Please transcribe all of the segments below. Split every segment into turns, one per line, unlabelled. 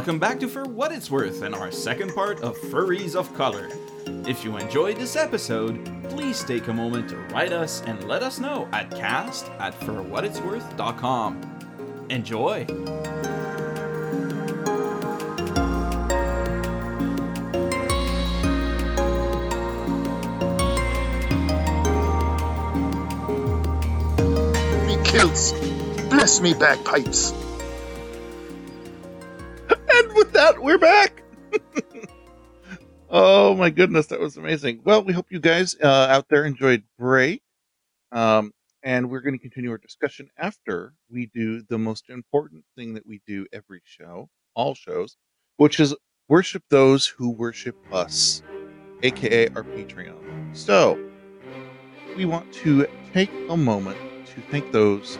Welcome back to For What It's Worth and our second part of Furries of Color. If you enjoyed this episode, please take a moment to write us and let us know at cast at forwhatitsworth.com. Enjoy!
me kilts. Bless me bagpipes.
Goodness, that was amazing. Well, we hope you guys uh, out there enjoyed break. Um, and we're going to continue our discussion after we do the most important thing that we do every show, all shows, which is worship those who worship us, aka our Patreon. So, we want to take a moment to thank those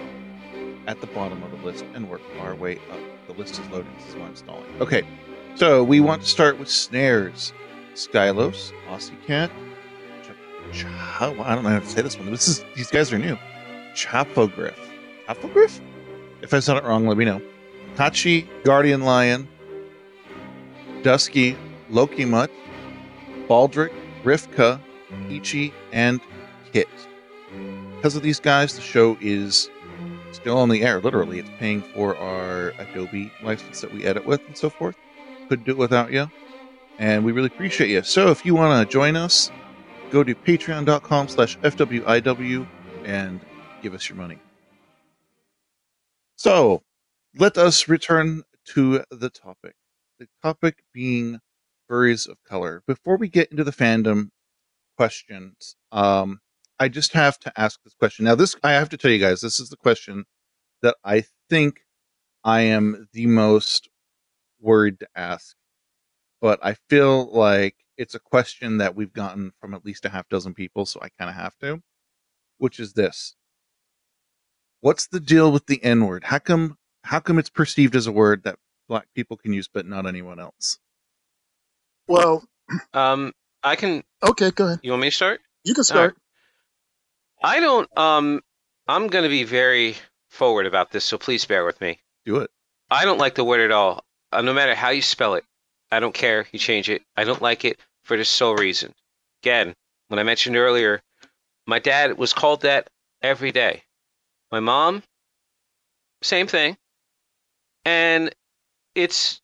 at the bottom of the list and work our way up. The list is loading, why I'm stalling. Okay, so we want to start with snares. Skylos, Aussie Cat, Ch- Ch- I don't know how to say this one. This is these guys are new. Chapogriff. Chapogriff? If I said it wrong, let me know. Hachi, Guardian Lion, Dusky, Loki Mutt, Baldric, Rivka, Ichi, and Kit. Because of these guys, the show is still on the air. Literally, it's paying for our Adobe license that we edit with and so forth. Couldn't do it without you. And we really appreciate you. So if you want to join us, go to patreon.com slash FWIW and give us your money. So let us return to the topic. The topic being furries of color. Before we get into the fandom questions, um, I just have to ask this question. Now, this I have to tell you guys, this is the question that I think I am the most worried to ask, but I feel like it's a question that we've gotten from at least a half dozen people, so I kind of have to. Which is this: What's the deal with the N word? How come? How come it's perceived as a word that black people can use, but not anyone else?
Well,
Um, I can.
okay, go ahead.
You want me to start?
You can start.
I don't. Um, I'm going to be very forward about this, so please bear with me.
Do it.
I don't like the word at all. Uh, no matter how you spell it, I don't care. You change it. I don't like it for the sole reason. Again, when I mentioned earlier, my dad was called that every day. My mom, same thing. And it's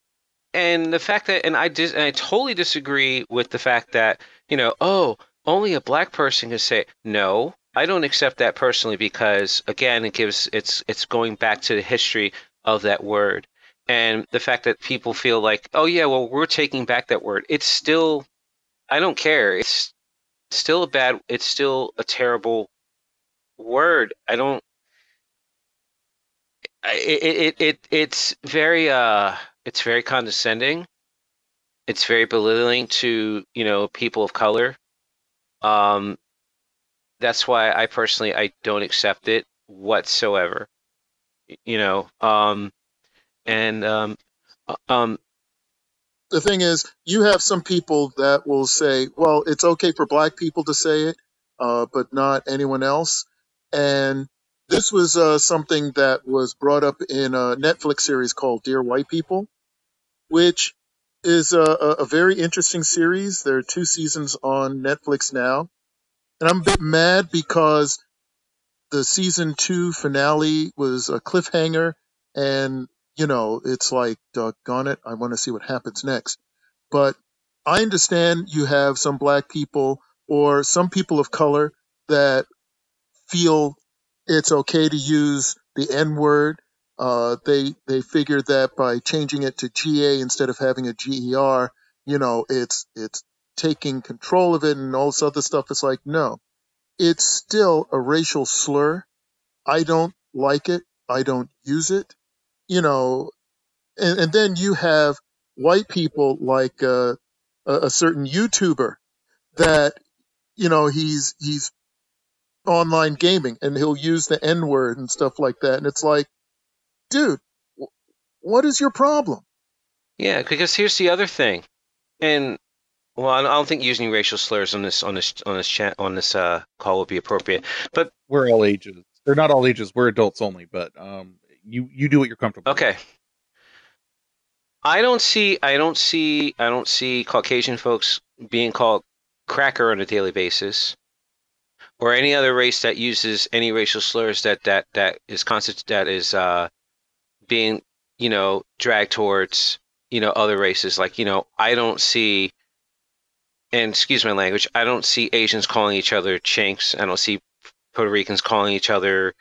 and the fact that and I dis, and I totally disagree with the fact that you know oh only a black person can say no. I don't accept that personally because again it gives it's it's going back to the history of that word and the fact that people feel like oh yeah well we're taking back that word. It's still I don't care. It's still a bad it's still a terrible word. I don't it it, it it's very uh it's very condescending. It's very belittling to you know people of color. Um that's why i personally i don't accept it whatsoever you know um and um uh, um
The thing is, you have some people that will say, well, it's okay for black people to say it, uh, but not anyone else. And this was uh, something that was brought up in a Netflix series called Dear White People, which is a, a, a very interesting series. There are two seasons on Netflix now. And I'm a bit mad because the season two finale was a cliffhanger and you know it's like doggone it i want to see what happens next but i understand you have some black people or some people of color that feel it's okay to use the n word uh, they they figure that by changing it to ga instead of having a ger you know it's it's taking control of it and all this other stuff it's like no it's still a racial slur I don't like it. I don't use it. You know, and, and then you have white people like uh, a, a certain YouTuber that you know he's he's online gaming and he'll use the N word and stuff like that, and it's like, dude, wh- what is your problem?
yeah because here's the other thing and well i don't think using racial slurs on this on this on this chat on this uh call would be appropriate but
We're all ages. They're not all ages. We're adults only, but um, you you do what you're comfortable. with.
Okay. I don't see I don't see I don't see Caucasian folks being called cracker on a daily basis or any other race that uses any racial slurs that that that is constant that is uh being you know dragged towards you know other races like you know I don't see and excuse my language I don't see Asians calling each other chinks I don't see Puerto Ricans calling each other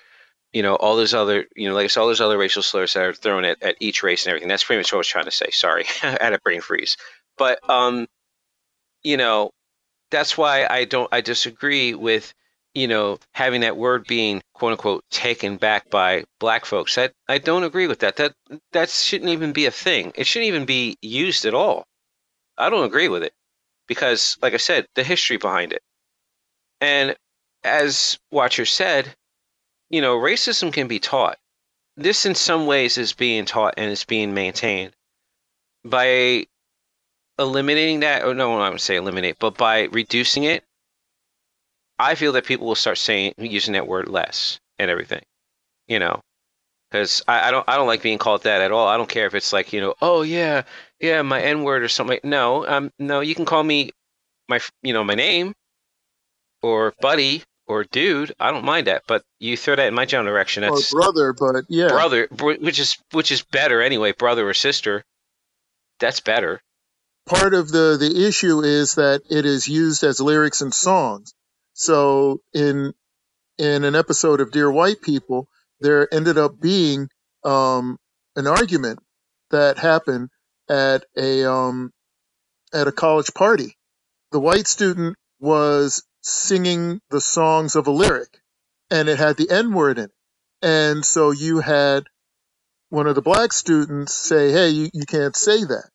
you know, all those other, you know, like I said, all those other racial slurs that are thrown at, at each race and everything. That's pretty much what I was trying to say. Sorry, I had a brain freeze. But, um, you know, that's why I don't, I disagree with, you know, having that word being quote unquote taken back by black folks. That I don't agree with that. That that shouldn't even be a thing. It shouldn't even be used at all. I don't agree with it because, like I said, the history behind it. And as Watcher said, you know, racism can be taught. This, in some ways, is being taught and is being maintained by eliminating that. Or no, I would say eliminate, but by reducing it. I feel that people will start saying using that word less and everything. You know, because I, I, don't I don't like being called that at all. I don't care if it's like you know, oh yeah, yeah, my N word or something. No, um, no, you can call me my you know my name or buddy or dude, I don't mind that. But you throw that in my general direction, that's
or brother, but yeah,
brother, which is which is better anyway. Brother or sister, that's better.
Part of the the issue is that it is used as lyrics in songs. So in in an episode of Dear White People, there ended up being um, an argument that happened at a um, at a college party. The white student was singing the songs of a lyric and it had the N word in it. And so you had one of the black students say, Hey, you, you can't say that,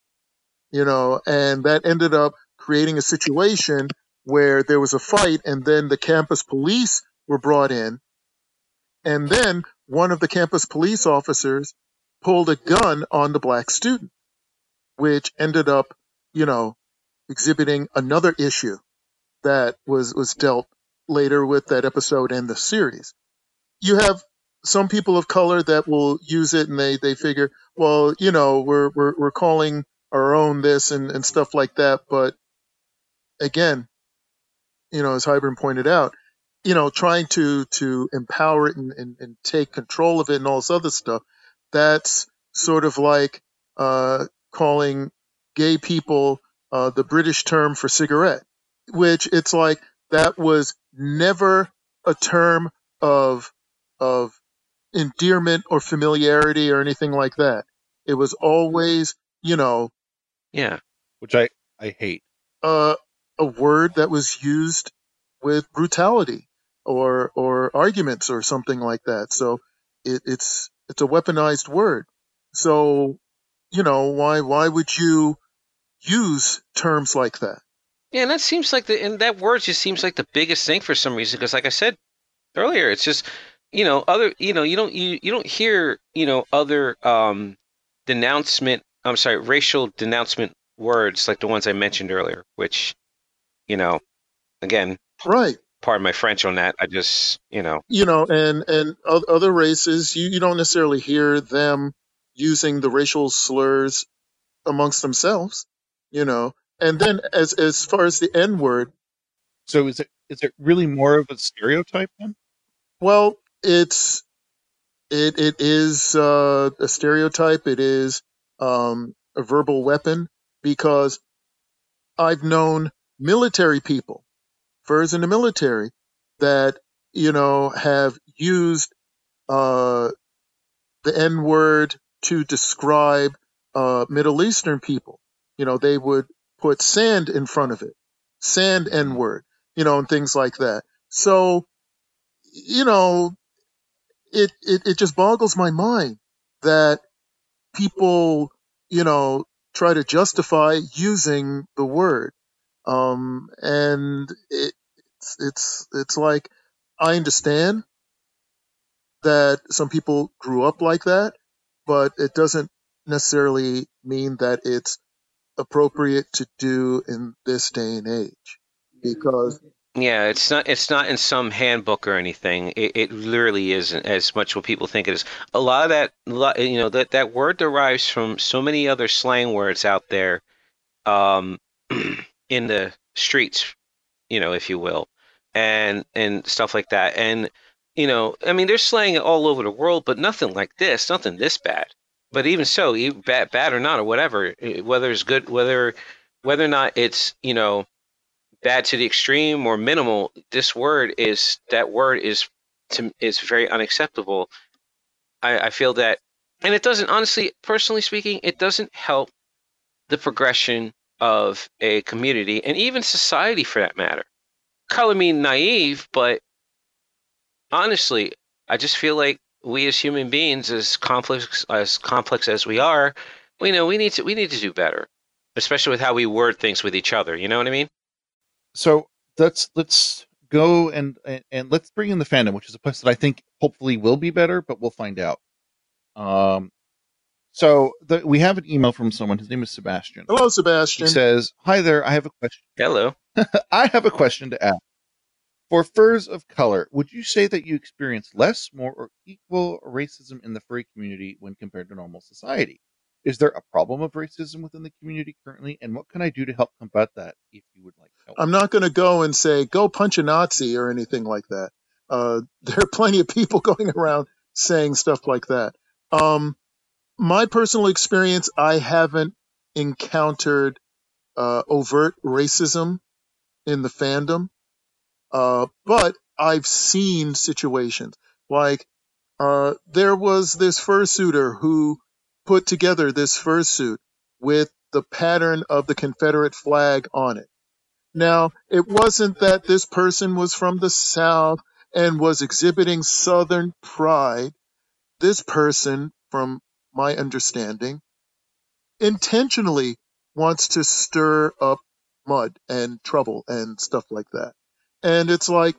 you know, and that ended up creating a situation where there was a fight and then the campus police were brought in. And then one of the campus police officers pulled a gun on the black student, which ended up, you know, exhibiting another issue that was was dealt later with that episode and the series. You have some people of color that will use it and they, they figure, well, you know, we're, we're, we're calling our own this and, and stuff like that. But again, you know, as Hybern pointed out, you know, trying to, to empower it and, and, and take control of it and all this other stuff, that's sort of like, uh, calling gay people, uh, the British term for cigarette which it's like that was never a term of of endearment or familiarity or anything like that. It was always, you know,
yeah,
which I I hate.
Uh, a word that was used with brutality or or arguments or something like that. So it, it's it's a weaponized word. So you know why why would you use terms like that?
Yeah, and that seems like the and that word just seems like the biggest thing for some reason because, like I said earlier, it's just you know other you know you don't you you don't hear you know other um denouncement I'm sorry racial denouncement words like the ones I mentioned earlier, which you know again
right
pardon my French on that. I just you know
you know and and other races you you don't necessarily hear them using the racial slurs amongst themselves, you know and then as as far as the N word,
so is it is it really more of a stereotype then?
Well, it's it it is uh, a stereotype. It is um, a verbal weapon because I've known military people, furs in the military, that you know have used uh, the N word to describe uh, Middle Eastern people. You know, they would put sand in front of it, sand N word, you know, and things like that. So, you know, it, it, it just boggles my mind that people, you know, try to justify using the word. Um, and it, it's, it's, it's like, I understand that some people grew up like that, but it doesn't necessarily mean that it's appropriate to do in this day and age because
Yeah, it's not it's not in some handbook or anything. It, it literally isn't as much what people think it is. A lot of that, you know, that that word derives from so many other slang words out there, um, in the streets, you know, if you will, and and stuff like that. And you know, I mean, there's slang all over the world, but nothing like this, nothing this bad. But even so, bad, bad or not, or whatever, whether it's good, whether whether or not it's you know bad to the extreme or minimal, this word is that word is to is very unacceptable. I, I feel that, and it doesn't honestly, personally speaking, it doesn't help the progression of a community and even society for that matter. Color me naive, but honestly, I just feel like we as human beings, as complex as complex as we are, we know we need to we need to do better, especially with how we word things with each other. You know what I mean?
So let's let's go and, and and let's bring in the fandom, which is a place that I think hopefully will be better, but we'll find out. Um, so the, we have an email from someone. His name is Sebastian.
Hello,
He
Sebastian.
says, "Hi there. I have a question.
Hello.
I have a question to ask. For furs of color, would you say that you experience less, more, or equal racism in the furry community when compared to normal society? Is there a problem of racism within the community currently, and what can I do to help combat that? If you would like help,
I'm not going to go and say go punch a Nazi or anything like that. Uh, there are plenty of people going around saying stuff like that. Um, my personal experience, I haven't encountered uh, overt racism in the fandom, uh, but I've seen situations like uh, there was this fursuiter who put together this fursuit with the pattern of the Confederate flag on it. Now, it wasn't that this person was from the South and was exhibiting Southern pride. This person, from my understanding, intentionally wants to stir up mud and trouble and stuff like that. And it's like,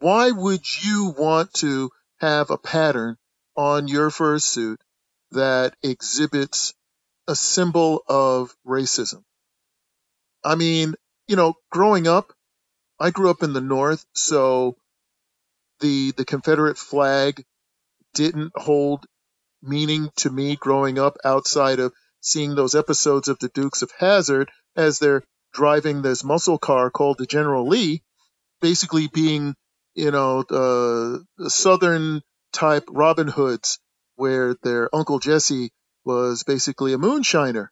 why would you want to have a pattern on your fursuit that exhibits a symbol of racism? I mean, you know, growing up, I grew up in the North, so the the Confederate flag didn't hold meaning to me growing up outside of seeing those episodes of the Dukes of Hazzard as they're driving this muscle car called the General Lee, basically being, you know, uh, the Southern type Robin Hoods, where their Uncle Jesse was basically a moonshiner.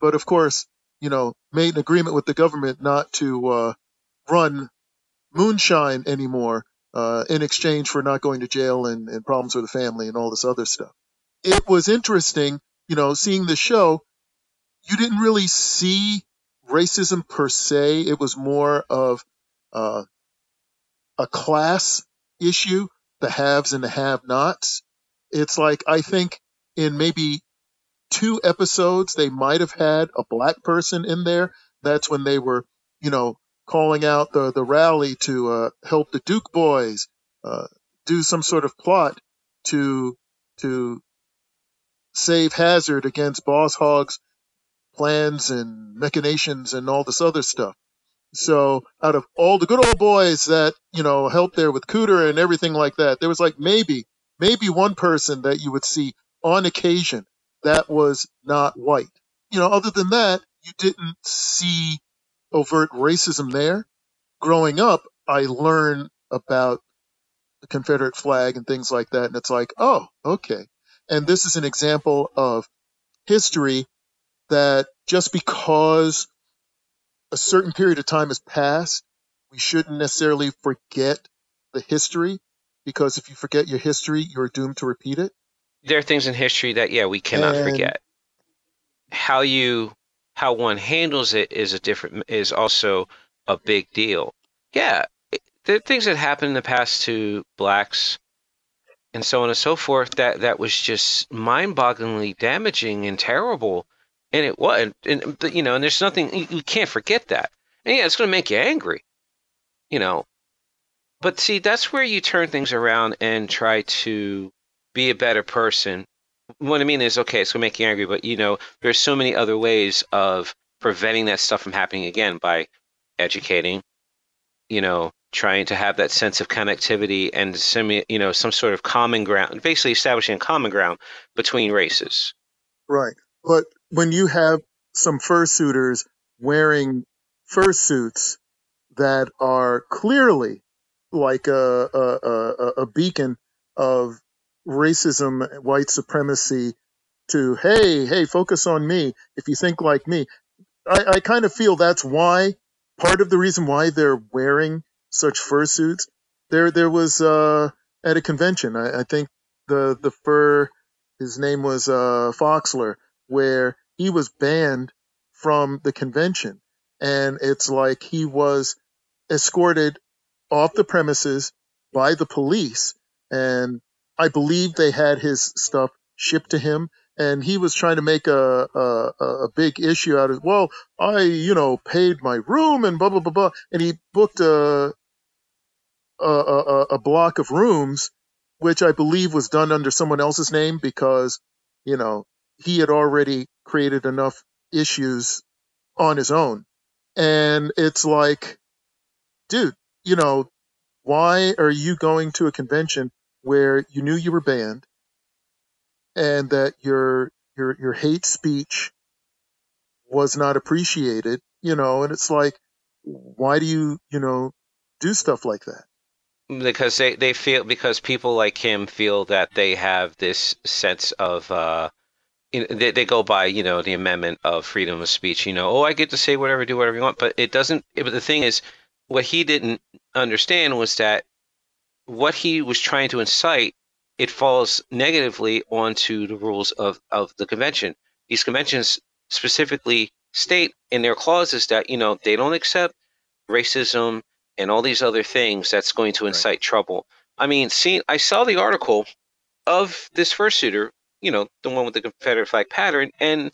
But of course, you know, made an agreement with the government not to uh, run moonshine anymore uh, in exchange for not going to jail and, and problems with the family and all this other stuff. It was interesting, you know, seeing the show. You didn't really see racism per se. It was more of uh, a class issue, the haves and the have-nots. It's like I think in maybe two episodes they might have had a black person in there. That's when they were, you know, calling out the the rally to uh, help the Duke boys uh, do some sort of plot to to save Hazzard against Boss Hogg's plans and machinations and all this other stuff. So out of all the good old boys that, you know, helped there with Cooter and everything like that, there was like maybe, maybe one person that you would see on occasion that was not white. You know, other than that, you didn't see overt racism there. Growing up, I learned about the Confederate flag and things like that, and it's like, oh, okay. And this is an example of history that just because a certain period of time has passed, we shouldn't necessarily forget the history because if you forget your history, you're doomed to repeat it.
There are things in history that yeah we cannot
And-
forget. How you how one handles it is a different is also a big deal. Yeah, it- there are things that happened in the past to blacks and so on and so forth that that was just mind-bogglingly damaging and terrible and it was and but, you know and there's nothing you, you can't forget that and yeah it's going to make you angry you know but see that's where you turn things around and try to be a better person what i mean is okay it's going to make you angry but you know there's so many other ways of preventing that stuff from happening again by educating you know trying to have that sense of connectivity and some you know some sort of common ground, basically establishing a common ground between races.
Right. But when you have some fursuiters wearing fursuits that are clearly like a, a, a, a beacon of racism, white supremacy to, hey, hey, focus on me if you think like me. I, I kind of feel that's why, part of the reason why they're wearing such fursuits. There, there was, uh, at a convention, I, I think the, the fur, his name was, uh, Foxler, where he was banned from the convention. And it's like he was escorted off the premises by the police. And I believe they had his stuff shipped to him. And he was trying to make a, a, a big issue out of, well, I, you know, paid my room and blah, blah, blah, blah. And he booked a, a, a, a block of rooms, which I believe was done under someone else's name because, you know, he had already created enough issues on his own. And it's like, dude, you know, why are you going to a convention where you knew you were banned and that your your your hate speech was not appreciated, you know, and it's like why do you, you know, do stuff like that?
Because they, they feel because people like him feel that they have this sense of uh you know, they, they go by you know the amendment of freedom of speech you know oh i get to say whatever do whatever you want but it doesn't but the thing is what he didn't understand was that what he was trying to incite it falls negatively onto the rules of, of the convention these conventions specifically state in their clauses that you know they don't accept racism and all these other things that's going to incite right. trouble i mean see i saw the article of this fursuiter you know, the one with the Confederate flag pattern. And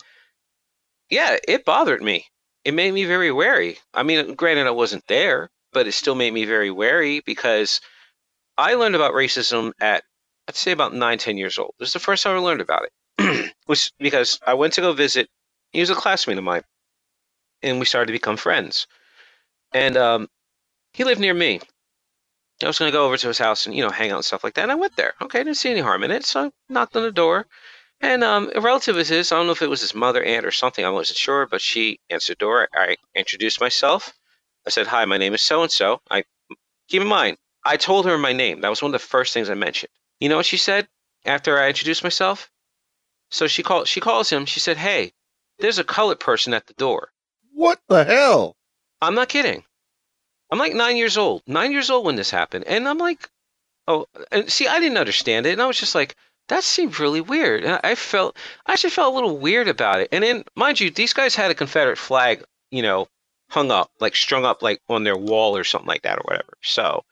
yeah, it bothered me. It made me very wary. I mean, granted, I wasn't there, but it still made me very wary because I learned about racism at, I'd say, about nine, ten years old. This is the first time I learned about it, was because I went to go visit. He was a classmate of mine, and we started to become friends. And um, he lived near me. I was going to go over to his house and, you know, hang out and stuff like that. And I went there. Okay, I didn't see any harm in it. So I knocked on the door. And um, a relative of his, I don't know if it was his mother, aunt, or something, I wasn't sure, but she answered the door. I introduced myself. I said, Hi, my name is so and so. I keep in mind, I told her my name. That was one of the first things I mentioned. You know what she said after I introduced myself? So she called she calls him, she said, Hey, there's a colored person at the door.
What the hell?
I'm not kidding. I'm like nine years old, nine years old when this happened, and I'm like, oh, and see, I didn't understand it, and I was just like, that seemed really weird. And I felt, I actually felt a little weird about it. And then, mind you, these guys had a Confederate flag, you know, hung up, like strung up, like on their wall or something like that, or whatever. So,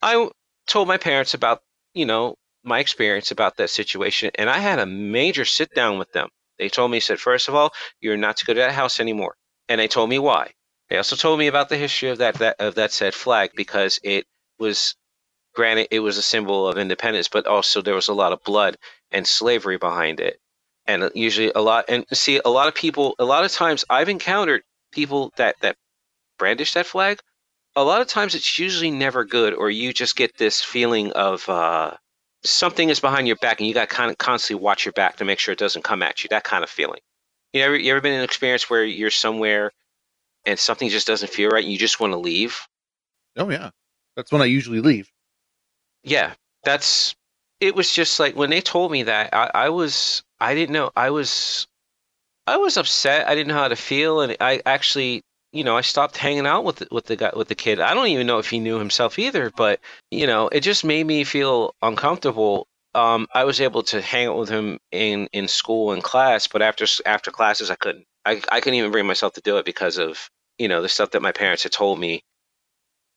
I told my parents about, you know, my experience about that situation, and I had a major sit down with them. They told me, said, first of all, you're not to go to that house anymore, and they told me why. They also told me about the history of that, that of that said flag because it was granted it was a symbol of independence, but also there was a lot of blood and slavery behind it. And usually a lot and see a lot of people a lot of times I've encountered people that that brandish that flag. A lot of times it's usually never good or you just get this feeling of uh, something is behind your back and you got to kind of constantly watch your back to make sure it doesn't come at you. That kind of feeling. You ever you ever been in an experience where you're somewhere and something just doesn't feel right and you just want to leave.
Oh yeah. That's when I usually leave.
Yeah. That's it was just like when they told me that I, I was I didn't know I was I was upset. I didn't know how to feel and I actually you know, I stopped hanging out with the, with the guy with the kid. I don't even know if he knew himself either, but you know, it just made me feel uncomfortable. Um, I was able to hang out with him in in school and class, but after after classes, I couldn't. I, I couldn't even bring myself to do it because of you know the stuff that my parents had told me.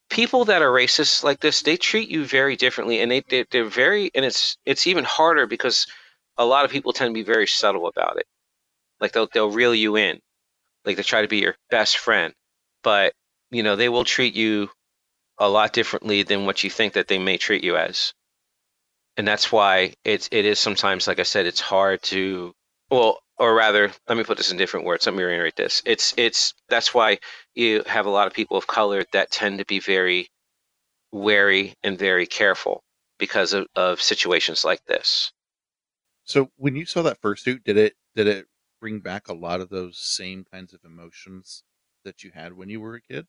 People that are racist like this they treat you very differently and they, they they're very and it's it's even harder because a lot of people tend to be very subtle about it. Like they'll they'll reel you in like they try to be your best friend but you know they will treat you a lot differently than what you think that they may treat you as. And that's why it's it is sometimes like i said it's hard to well or rather, let me put this in different words. Let me reiterate this. It's it's that's why you have a lot of people of color that tend to be very wary and very careful because of, of situations like this.
So when you saw that fursuit, did it did it bring back a lot of those same kinds of emotions that you had when you were a kid?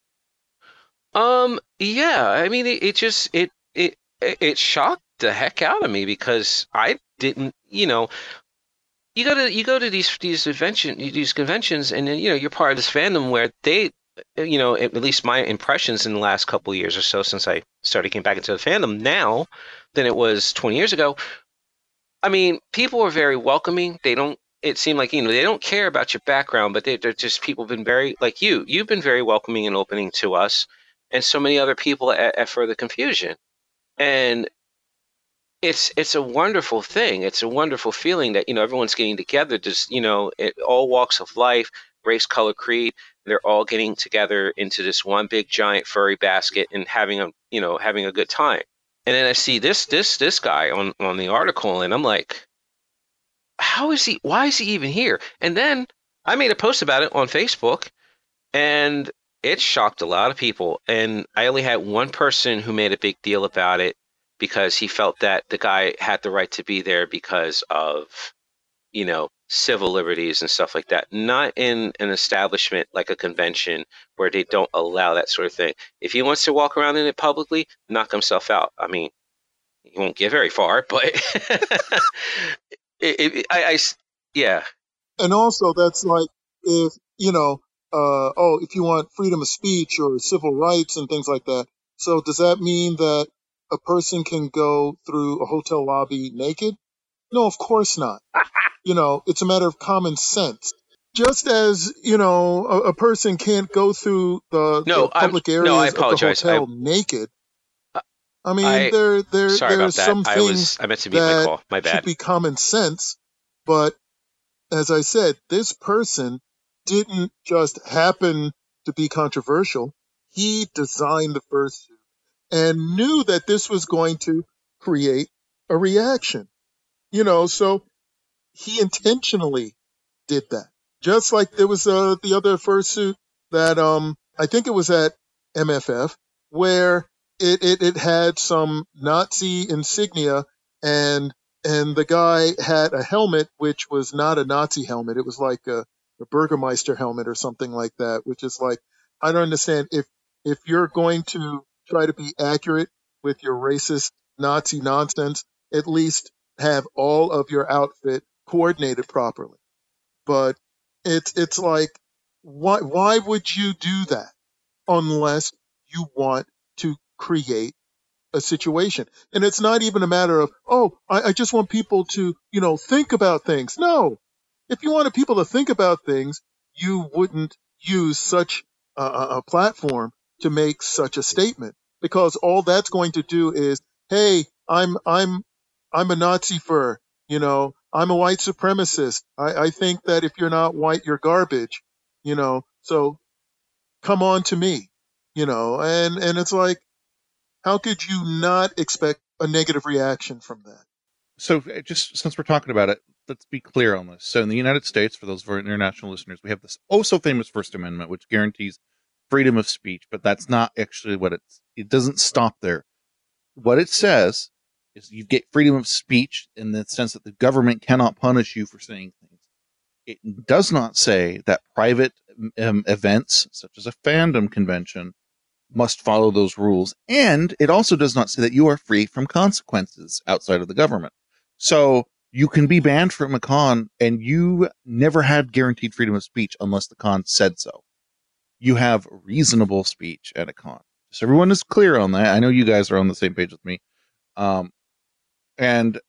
Um, yeah, I mean, it, it just it it it shocked the heck out of me because I didn't, you know, you go to you go to these these convention these conventions and then you know you're part of this fandom where they you know at least my impressions in the last couple of years or so since I started getting back into the fandom now than it was 20 years ago. I mean, people are very welcoming. They don't. It seemed like you know they don't care about your background, but they, they're just people have been very like you. You've been very welcoming and opening to us, and so many other people at, at Further Confusion, and it's it's a wonderful thing. It's a wonderful feeling that you know everyone's getting together. Just you know, it, all walks of life, race, color, creed. They're all getting together into this one big giant furry basket and having a you know having a good time. And then I see this this this guy on on the article, and I'm like, how is he? Why is he even here? And then I made a post about it on Facebook, and it shocked a lot of people. And I only had one person who made a big deal about it because he felt that the guy had the right to be there because of, you know, civil liberties and stuff like that. Not in an establishment like a convention where they don't allow that sort of thing. If he wants to walk around in it publicly, knock himself out. I mean, he won't get very far, but it, it, I, I, yeah.
And also, that's like if you know, uh, oh, if you want freedom of speech or civil rights and things like that. So does that mean that a person can go through a hotel lobby naked? No, of course not. You know, it's a matter of common sense. Just as, you know, a, a person can't go through the,
No,
the public areas
no, I
of the
apologize. I-
hotel naked. I mean,
I-
there, there,
Sorry
there's
that.
some
I
things
was I meant to mute my
that
call. My bad.
should be common sense. But as I said, this person didn't just happen to be controversial. He designed the fursuit and knew that this was going to create a reaction. You know, so he intentionally did that. Just like there was uh, the other fursuit that um I think it was at MFF where it, it, it had some Nazi insignia and and the guy had a helmet which was not a Nazi helmet. It was like a, a Burgermeister helmet or something like that, which is like I don't understand if if you're going to try to be accurate with your racist Nazi nonsense, at least have all of your outfit coordinated properly. But it's it's like why why would you do that unless you want to create a situation? And it's not even a matter of oh I, I just want people to you know think about things. No, if you wanted people to think about things, you wouldn't use such a, a a platform to make such a statement because all that's going to do is hey I'm I'm I'm a Nazi fur. You know, I'm a white supremacist. I, I think that if you're not white, you're garbage. You know, so come on to me. You know, and and it's like, how could you not expect a negative reaction from that?
So uh, just since we're talking about it, let's be clear on this. So in the United States, for those of our international listeners, we have this oh so famous First Amendment, which guarantees freedom of speech, but that's not actually what it's. It doesn't stop there. What it says is you get freedom of speech in the sense that the government cannot punish you for saying things. It does not say that private um, events, such as a fandom convention, must follow those rules. And it also does not say that you are free from consequences outside of the government. So you can be banned from a con and you never had guaranteed freedom of speech unless the con said so. You have reasonable speech at a con. So everyone is clear on that. I know you guys are on the same page with me. Um, and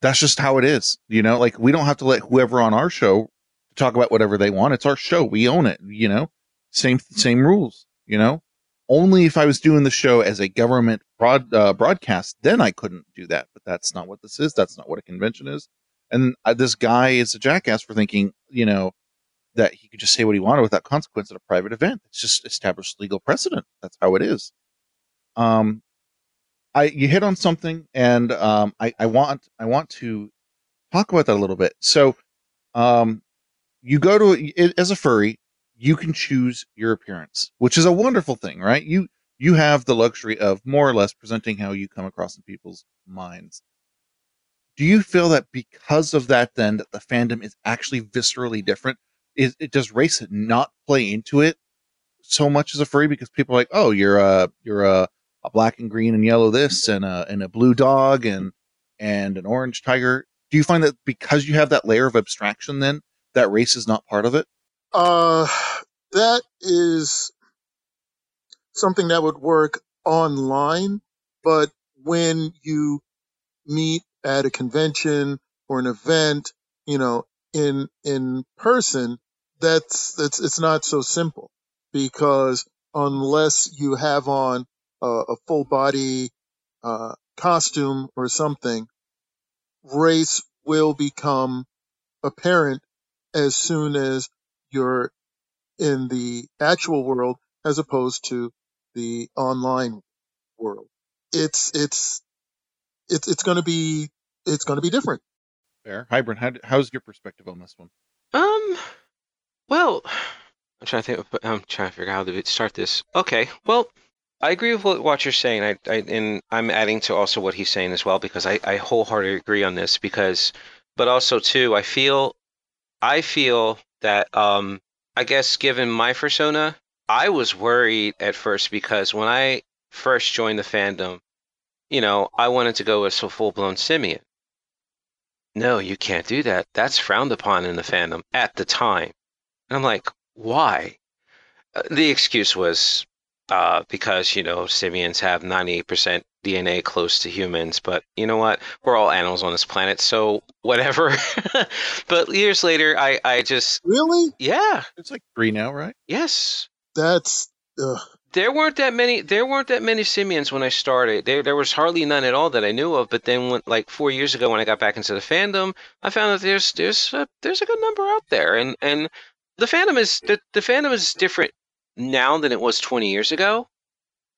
that's just how it is. You know, like we don't have to let whoever on our show talk about whatever they want. It's our show. We own it, you know, same, same rules, you know, only if I was doing the show as a government broad, uh, broadcast, then I couldn't do that. But that's not what this is. That's not what a convention is. And uh, this guy is a jackass for thinking, you know, that he could just say what he wanted without consequence at a private event. It's just established legal precedent. That's how it is. Um, I you hit on something, and um, I, I want I want to talk about that a little bit. So, um, you go to as a furry, you can choose your appearance, which is a wonderful thing, right? You you have the luxury of more or less presenting how you come across in people's minds. Do you feel that because of that, then that the fandom is actually viscerally different? Is it does race not play into it so much as a furry because people are like, oh, you're a you're a, a black and green and yellow this and a and a blue dog and and an orange tiger. Do you find that because you have that layer of abstraction, then that race is not part of it?
Uh, that is something that would work online, but when you meet at a convention or an event, you know, in in person, that's that's it's not so simple because unless you have on a, a full body uh, costume or something, race will become apparent as soon as you're in the actual world as opposed to the online world. It's it's it's it's going to be it's going to be different.
Fair, Hybrid. How, how's your perspective on this one?
Um, well, I'm trying to think. I'm trying to figure out how to start this. Okay, well, I agree with what, you're saying. I, I and I'm adding to also what he's saying as well because I, I wholeheartedly agree on this because, but also too, I feel, I feel that um, I guess given my persona, I was worried at first because when I first joined the fandom, you know, I wanted to go as a full blown simian. No, you can't do that. That's frowned upon in the fandom at the time. And I'm like, why? Uh, the excuse was uh, because, you know, simians have 98% DNA close to humans. But you know what? We're all animals on this planet, so whatever. but years later, I, I just.
Really?
Yeah.
It's like three now, right?
Yes.
That's. Ugh.
There weren't that many. There weren't that many simians when I started. There, there was hardly none at all that I knew of. But then, when, like four years ago, when I got back into the fandom, I found that there's there's a, there's a good number out there, and and the fandom is the, the fandom is different now than it was 20 years ago.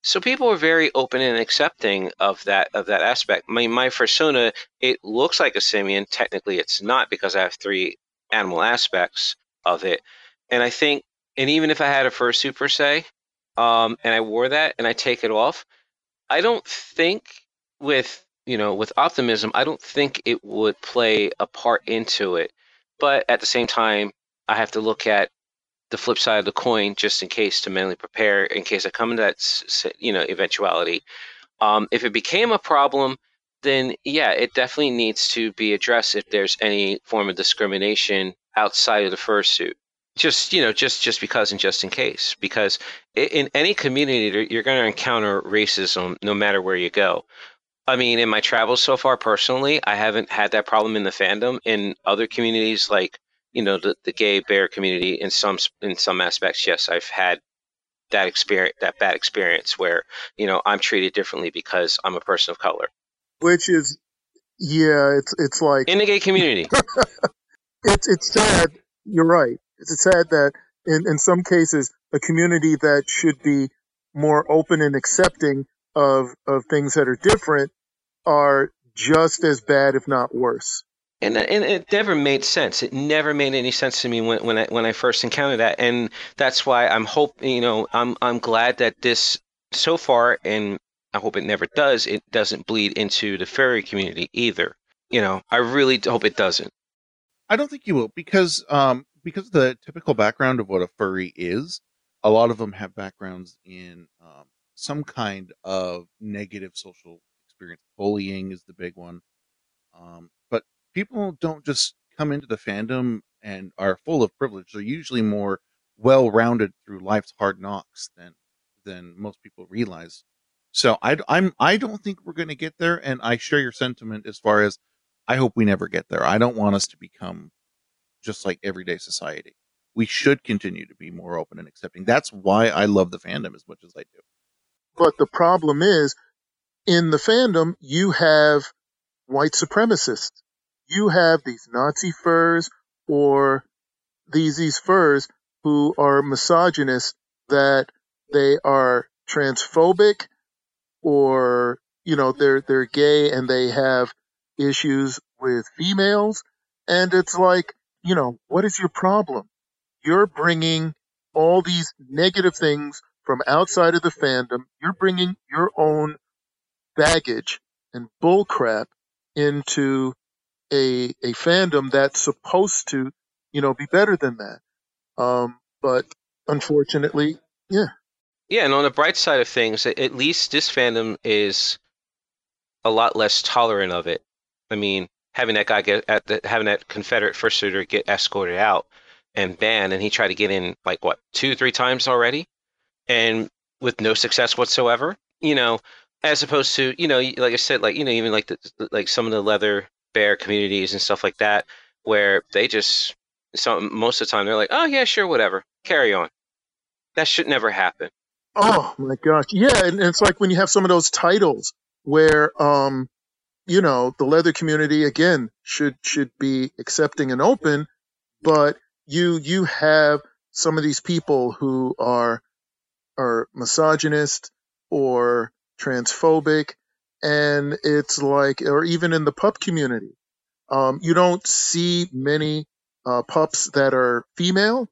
So people are very open and accepting of that of that aspect. My my persona, it looks like a simian. Technically, it's not because I have three animal aspects of it, and I think, and even if I had a fursuit per se, um, and I wore that and I take it off, I don't think with you know with optimism, I don't think it would play a part into it. But at the same time, I have to look at the flip side of the coin just in case to mentally prepare in case I come into that you know eventuality. Um, if it became a problem, then yeah, it definitely needs to be addressed if there's any form of discrimination outside of the fursuit. Just you know just just because and just in case because in any community you're going to encounter racism no matter where you go. I mean in my travels so far personally i haven't had that problem in the fandom. In other communities like you know the, the gay bear community in some in some aspects yes i've had that experience that bad experience where you know i'm treated differently because i'm a person of color.
Which is yeah it's it's like
in the gay community.
It's it's sad you're right. It's sad that in, in some cases, a community that should be more open and accepting of, of things that are different are just as bad, if not worse.
And, and it never made sense. It never made any sense to me when, when I when I first encountered that, and that's why I'm hope you know I'm I'm glad that this so far, and I hope it never does. It doesn't bleed into the furry community either. You know, I really hope it doesn't.
I don't think you will because um, because the typical background of what a furry is, a lot of them have backgrounds in um, some kind of negative social experience. Bullying is the big one. Um, people don't just come into the fandom and are full of privilege. They're usually more well-rounded through life's hard knocks than than most people realize. So I, I'm I don't think we're going to get there, and I share your sentiment as far as I hope we never get there. I don't want us to become just like everyday society. We should continue to be more open and accepting. That's why I love the fandom as much as I do.
But the problem is, in the fandom, you have white supremacists. You have these Nazi furs or these these furs who are misogynists that they are transphobic or you know they're they're gay and they have issues with females and it's like you know, what is your problem? You're bringing all these negative things from outside of the fandom. You're bringing your own baggage and bullcrap into a a fandom that's supposed to, you know, be better than that. Um, but unfortunately, yeah.
Yeah, and on the bright side of things, at least this fandom is a lot less tolerant of it. I mean, having that guy get at the, having that Confederate fursuiter get escorted out and banned, and he tried to get in like what two, three times already, and with no success whatsoever. You know, as opposed to you know, like I said, like you know, even like the like some of the leather bear communities and stuff like that, where they just some most of the time they're like, oh yeah, sure, whatever, carry on. That should never happen.
Oh my gosh. Yeah, and it's like when you have some of those titles where um you know, the leather community again should should be accepting and open, but you you have some of these people who are are misogynist or transphobic and it's like or even in the pup community um, you don't see many uh, pups that are female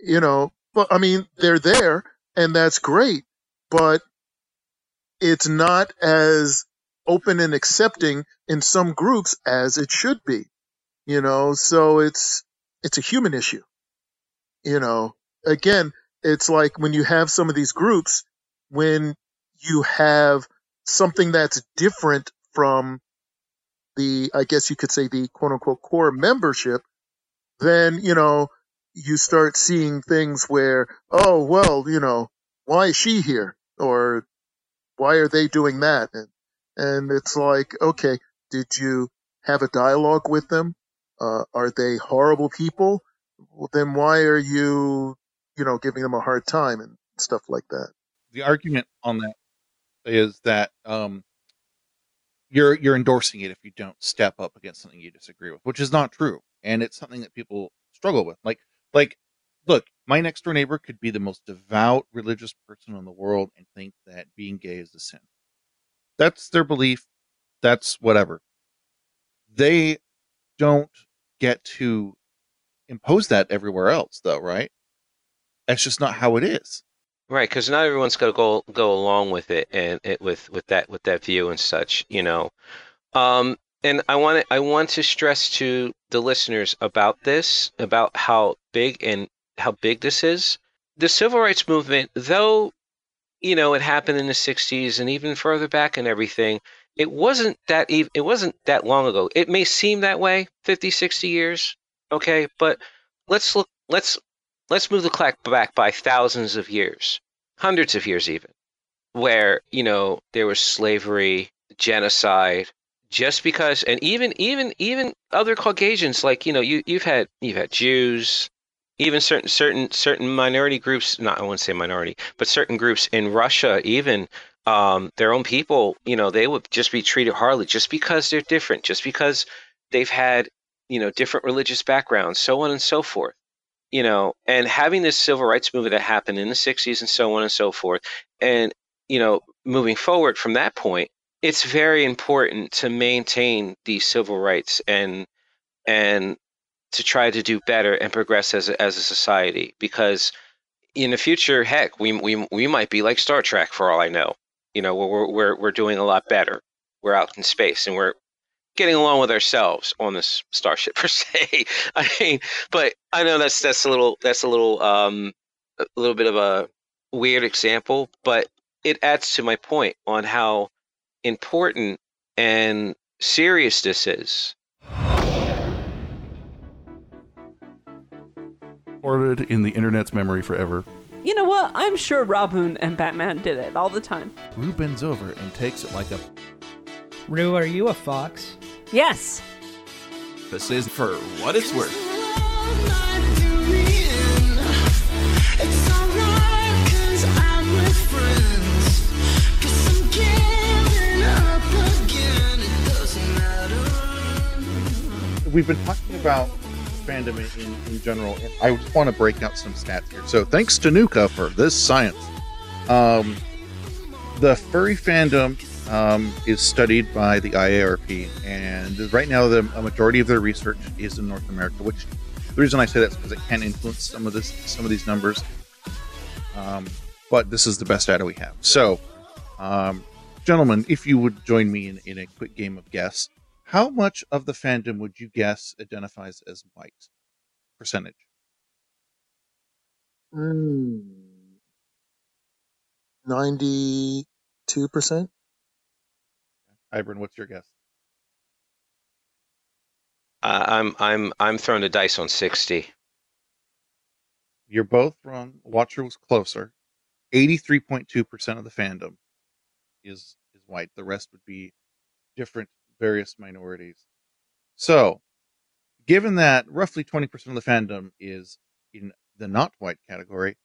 you know but i mean they're there and that's great but it's not as open and accepting in some groups as it should be you know so it's it's a human issue you know. Again it's like when you have some of these groups when you have something that's different from the i guess you could say the quote unquote core membership then you know you start seeing things where oh well you know why is she here? Or why are they doing that? And and it's like okay did you have a dialogue with them? Uh, are they horrible people? Well, then why are you you know giving them a hard time and stuff like that?
The argument on that is that um, you're you're endorsing it if you don't step up against something you disagree with, which is not true, and it's something that people struggle with. Like like, look, my next door neighbor could be the most devout religious person in the world and think that being gay is a sin. That's their belief. That's whatever. They don't get to impose that everywhere else, though, right? That's just not how it is.
Right, because not everyone's going to go go along with it and it, with with that with that view and such, you know. Um, and I want to I want to stress to the listeners about this, about how big and how big this is. The civil rights movement, though, you know, it happened in the '60s and even further back and everything. It wasn't that even it wasn't that long ago. It may seem that way, 50, 60 years, okay, but let's look. Let's let's move the clock back by thousands of years, hundreds of years even, where, you know, there was slavery, genocide, just because and even even even other Caucasians, like, you know, you you've had you've had Jews, even certain certain certain minority groups, not I wouldn't say minority, but certain groups in Russia even um, their own people, you know, they would just be treated hardly just because they're different, just because they've had, you know, different religious backgrounds, so on and so forth you know, and having this civil rights movement that happened in the 60s and so on and so forth, and, you know, moving forward from that point, it's very important to maintain these civil rights and, and to try to do better and progress as a, as a society because in the future, heck, we, we, we might be like Star Trek for all I know. You know, we're, we're, we're doing a lot better. We're out in space and we're, getting along with ourselves on this starship per se. I mean, but I know that's that's a little that's a little um a little bit of a weird example, but it adds to my point on how important and serious this is.
Recorded in the internet's memory forever.
You know what? I'm sure Robin and Batman did it all the time.
Rue bends over and takes it like a.
Rue, are you a fox?
Yes.
This is for what it's worth.
We've been talking about fandom in, in general, I just want to break out some stats here. So, thanks to Nuka for this science. Um, the furry fandom um, is studied by the IARP, and right now the majority of their research is in North America. Which the reason I say that is because it can influence some of this, some of these numbers. Um, but this is the best data we have. So, um, gentlemen, if you would join me in, in a quick game of guess, how much of the fandom would you guess identifies as white percentage?
Mm, 92%?
Hybrid, what's your guess?
Uh, I'm I'm I'm throwing the dice on sixty.
You're both wrong. Watcher was closer. 83.2% of the fandom is is white. The rest would be different various minorities. So, given that roughly 20% of the fandom is in the not white category,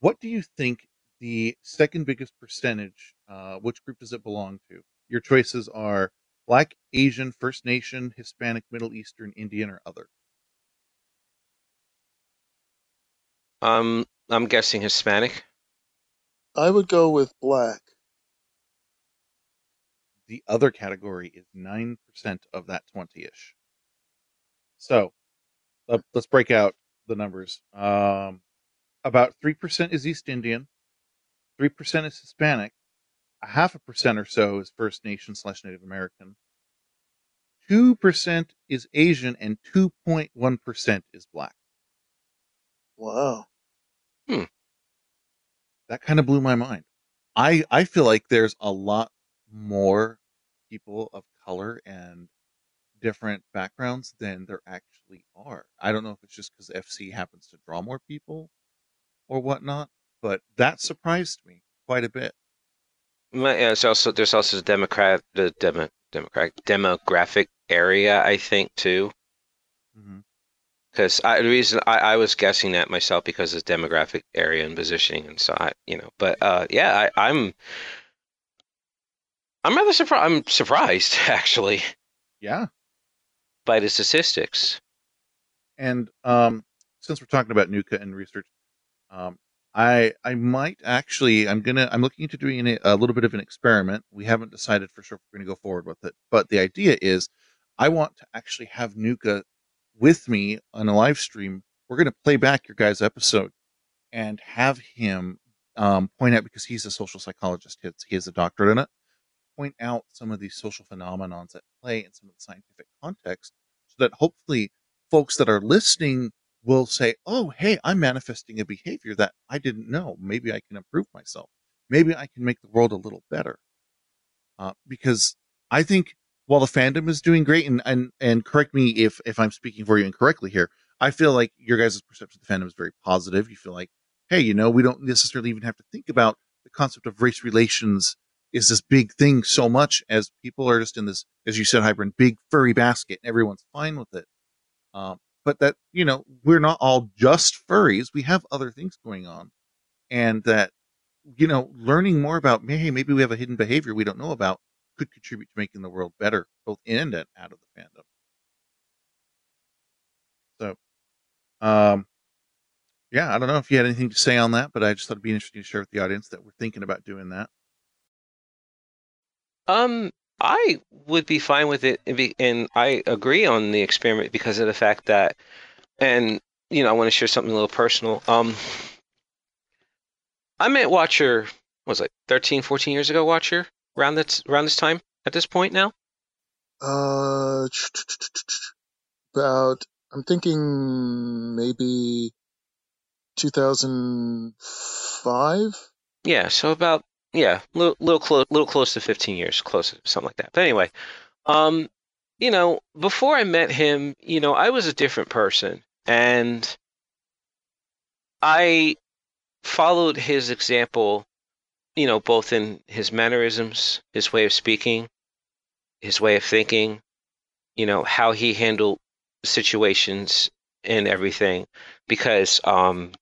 what do you think the second biggest percentage, uh, which group does it belong to? Your choices are Black, Asian, First Nation, Hispanic, Middle Eastern, Indian, or other.
Um, I'm guessing Hispanic.
I would go with black.
The other category is 9% of that 20 ish. So let- let's break out the numbers. Um, about 3% is East Indian, 3% is Hispanic, a half a percent or so is First Nation slash Native American, 2% is Asian, and 2.1% is Black.
Wow. Hmm.
that kind of blew my mind. I I feel like there's a lot more people of color and different backgrounds than there actually are. I don't know if it's just because FC happens to draw more people or whatnot, but that surprised me quite a bit.
My- yeah, It's also there's also the Democrat the demo, Democratic demographic area I think too. Because I, the reason I, I was guessing that myself because of demographic area and positioning, and so I, you know, but uh, yeah, I, I'm, I'm rather surprised. I'm surprised actually
Yeah,
by the statistics.
and um, since we're talking about Nuka and research, um, I I might actually I'm gonna I'm looking into doing a, a little bit of an experiment. We haven't decided for sure if we're gonna go forward with it, but the idea is I want to actually have Nuka with me on a live stream. We're gonna play back your guys' episode and have him um, point out because he's a social psychologist. He has, he has a doctorate in it. Point out some of these social phenomenons at play in some of the scientific context, so that hopefully folks that are listening will say, "Oh, hey, I'm manifesting a behavior that I didn't know. Maybe I can improve myself. Maybe I can make the world a little better." Uh, because I think while the fandom is doing great, and and and correct me if if I'm speaking for you incorrectly here, I feel like your guys' perception of the fandom is very positive. You feel like, hey, you know, we don't necessarily even have to think about the concept of race relations is this big thing so much as people are just in this, as you said, Hybrid, big furry basket, and everyone's fine with it. Um, but that you know we're not all just furries we have other things going on. And that you know learning more about hey maybe we have a hidden behavior we don't know about could contribute to making the world better both in and out of the fandom. So um yeah i don't know if you had anything to say on that but i just thought it'd be interesting to share with the audience that we're thinking about doing that.
Um, I would be fine with it, and be- and I agree on the experiment because of the fact that, and you know, I want to share something a little personal. Um, I met Watcher, what was it 13, 14 years ago? Watcher around that around this time at this point now.
Uh, about, I'm thinking maybe 2005?
Yeah, so about yeah, little little close, little close to 15 years, close something like that. But anyway, um, you know, before I met him, you know, I was a different person, and I followed his example, you know, both in his mannerisms, his way of speaking, his way of thinking, you know, how he handled situations and everything, because um,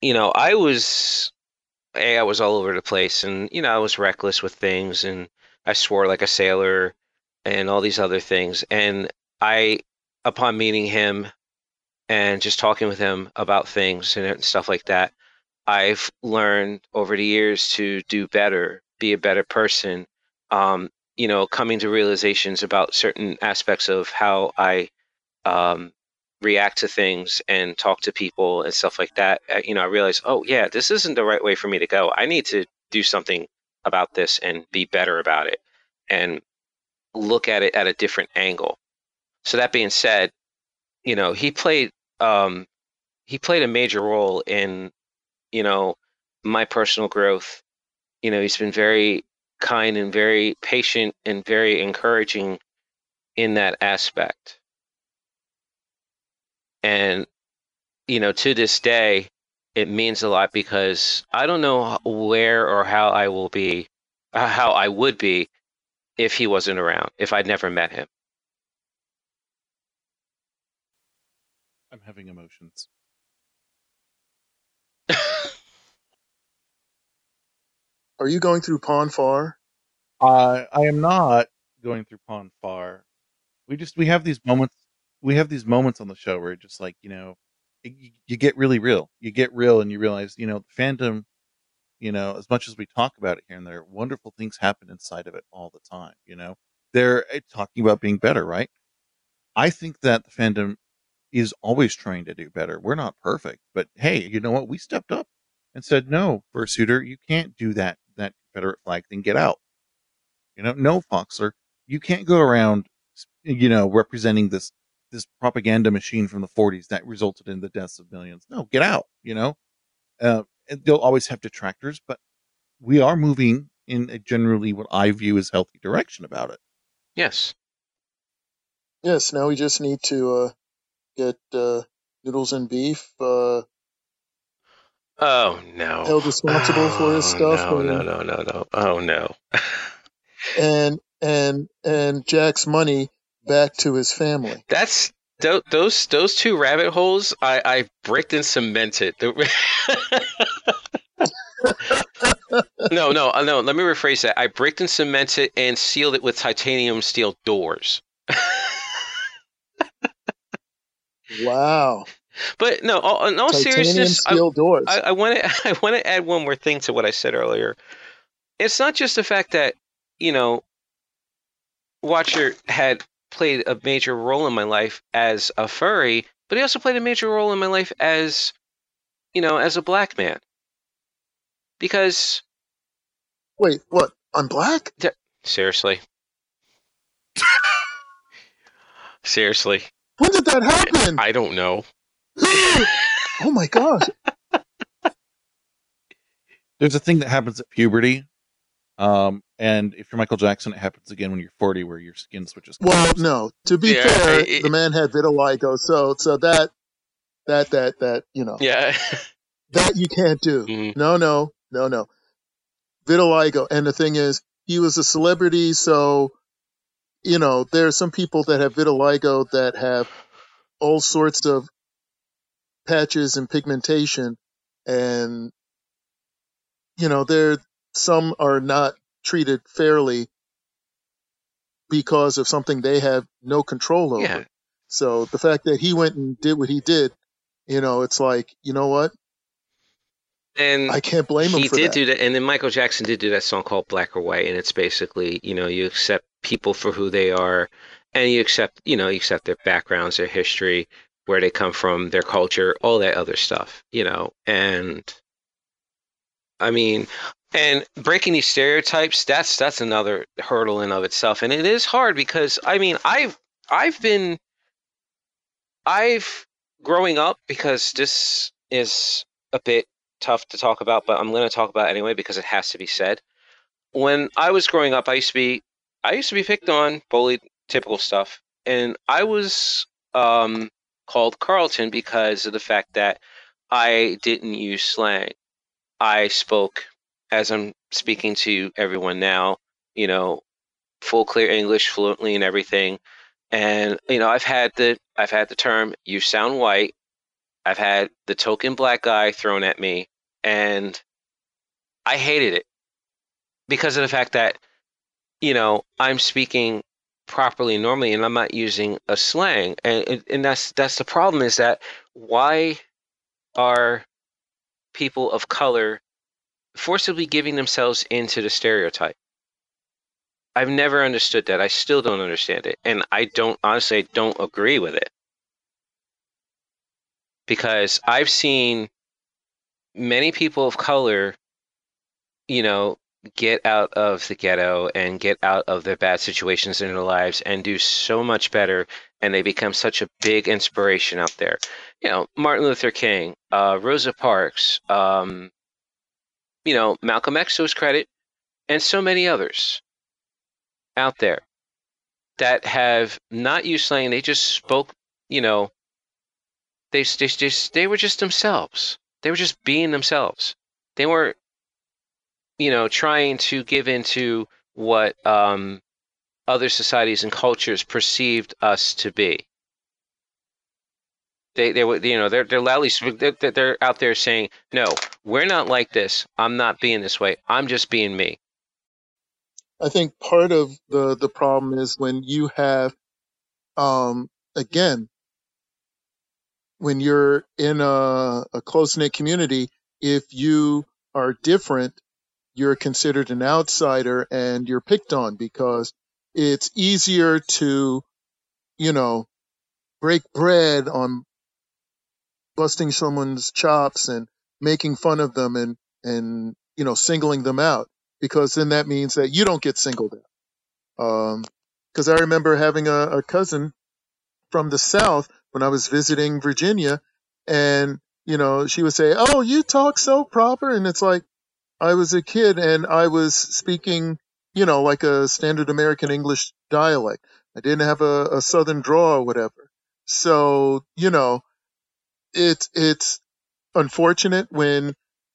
you know, I was I was all over the place, and you know, I was reckless with things, and I swore like a sailor, and all these other things. And I, upon meeting him, and just talking with him about things and stuff like that, I've learned over the years to do better, be a better person. Um, you know, coming to realizations about certain aspects of how I um, react to things and talk to people and stuff like that, uh, you know, I realized, oh yeah, this isn't the right way for me to go. I need to do something about this and be better about it and look at it at a different angle. So that being said, you know, he played um, he played a major role in, you know, my personal growth. You know, he's been very kind and very patient and very encouraging in that aspect. And, you know, to this day, it means a lot because I don't know where or how I will be, uh, how I would be if he wasn't around, if I'd never met him.
I'm having emotions.
Are you going through Pon farr?
Uh, I am not going through Pon farr. We just we have these moments. We have these moments on the show where just like you know, you, you get really real. You get real, and you realize you know the fandom. You know, as much as we talk about it here and there, wonderful things happen inside of it all the time. You know, they're eh, talking about being better, right? I think that the fandom is always trying to do better. We're not perfect, but hey, you know what? We stepped up and said, no, fursuiter, you can't do that, that Confederate flag thing. Get out. You know, no, Foxler, you can't go around, you know, representing this, this propaganda machine from the 40s that resulted in the deaths of millions. No, get out, you know? Uh, they'll always have detractors, but we are moving in a generally what I view as healthy direction about it.
Yes.
Yes, now we just need to uh, get uh, noodles and beef uh,
Oh no.
held responsible for his
Oh,
stuff,
No, no, no, no, no. Oh no.
and and and Jack's money back to his family.
That's those those two rabbit holes. I I bricked and cemented. No, no, uh, no. Let me rephrase that. I bricked and cemented and sealed it with titanium steel doors.
Wow,
But no, all- in all
titanium
seriousness, I,
steel doors.
I, I want to I want to add one more thing to what I said earlier. It's not just the fact that you know Watcher had played a major role in my life as a furry, but he also played a major role in my life as you know as a black man. Because
Wait, what? I'm black?
seriously, seriously,
When did that happen?
I don't know.
oh my gosh!
There's a thing that happens at puberty. Um, and if you're Michael Jackson, it happens again when you're 40, where your skin switches.
Well, no. To be
Yeah,
fair,
it-
the man had vitiligo, so so that that that that you know
Yeah.
that you can't do.
Mhm.
No, no, no, no. Vitiligo, and the thing is, he was a celebrity, so you know there are some people that have vitiligo that have all sorts of patches and pigmentation, and you know there some are not treated fairly because of something they have no control over.
Yeah.
So the fact that he went and did what he did, you know, it's like, you know what?
And
I can't blame him
he did
that.
do that, and then Michael Jackson did do that song called "Black or White," and it's basically, you know, you accept people for who they are, and you accept, you know, you accept their backgrounds, their history, where they come from, their culture, all that other stuff, you know. And I mean, and breaking these stereotypes, that's that's another hurdle in of itself, and it is hard because I mean, I've I've been I've growing up because this is a bit tough to talk about, but I'm going to talk about anyway because it has to be said. When I was growing up, I used to be I used to be picked on, bullied, typical stuff, and I was um, called Carlton because of the fact that I didn't use slang. I spoke as I'm speaking to everyone now, you know, full clear English fluently and everything. And you know, I've had the I've had the term "you sound white." I've had the token black guy thrown at me, and I hated it because of the fact that you know I'm speaking properly normally, and I'm not using a slang, and and- that's that's the problem is that why are people of color forcibly giving themselves into the stereotype? I've never understood that. I still don't understand it, and I don't honestly I don't agree with it. because I've seen many people of color, you know, get out of the ghetto and get out of their bad situations in their lives and do so much better and they become such a big inspiration out there you know martin luther king uh, rosa parks um, you know malcolm x to his credit and so many others out there that have not used slang they just spoke you know they, they, just, they were just themselves they were just being themselves they weren't you know, trying to give into what um, other societies and cultures perceived us to be. They, they were, you know, they're they're loudly, they're, they're out there saying, "No, we're not like this. I'm not being this way. I'm just being me."
I think part of the the problem is when you have, um, again, when you're in a, a close knit community, if you are different, you're considered an outsider and you're picked on because it's easier to, you know, break bread on busting someone's chops and making fun of them and, and, you know, singling them out because then that means that you don't get singled out. Um, cause I remember having a, a cousin from the South when I was visiting Virginia and, you know, she would say, Oh, you talk so proper. And it's like, I was a kid and I was speaking, you know, like a standard American English dialect. I didn't have a, a southern draw or whatever. So, you know, it's it's unfortunate when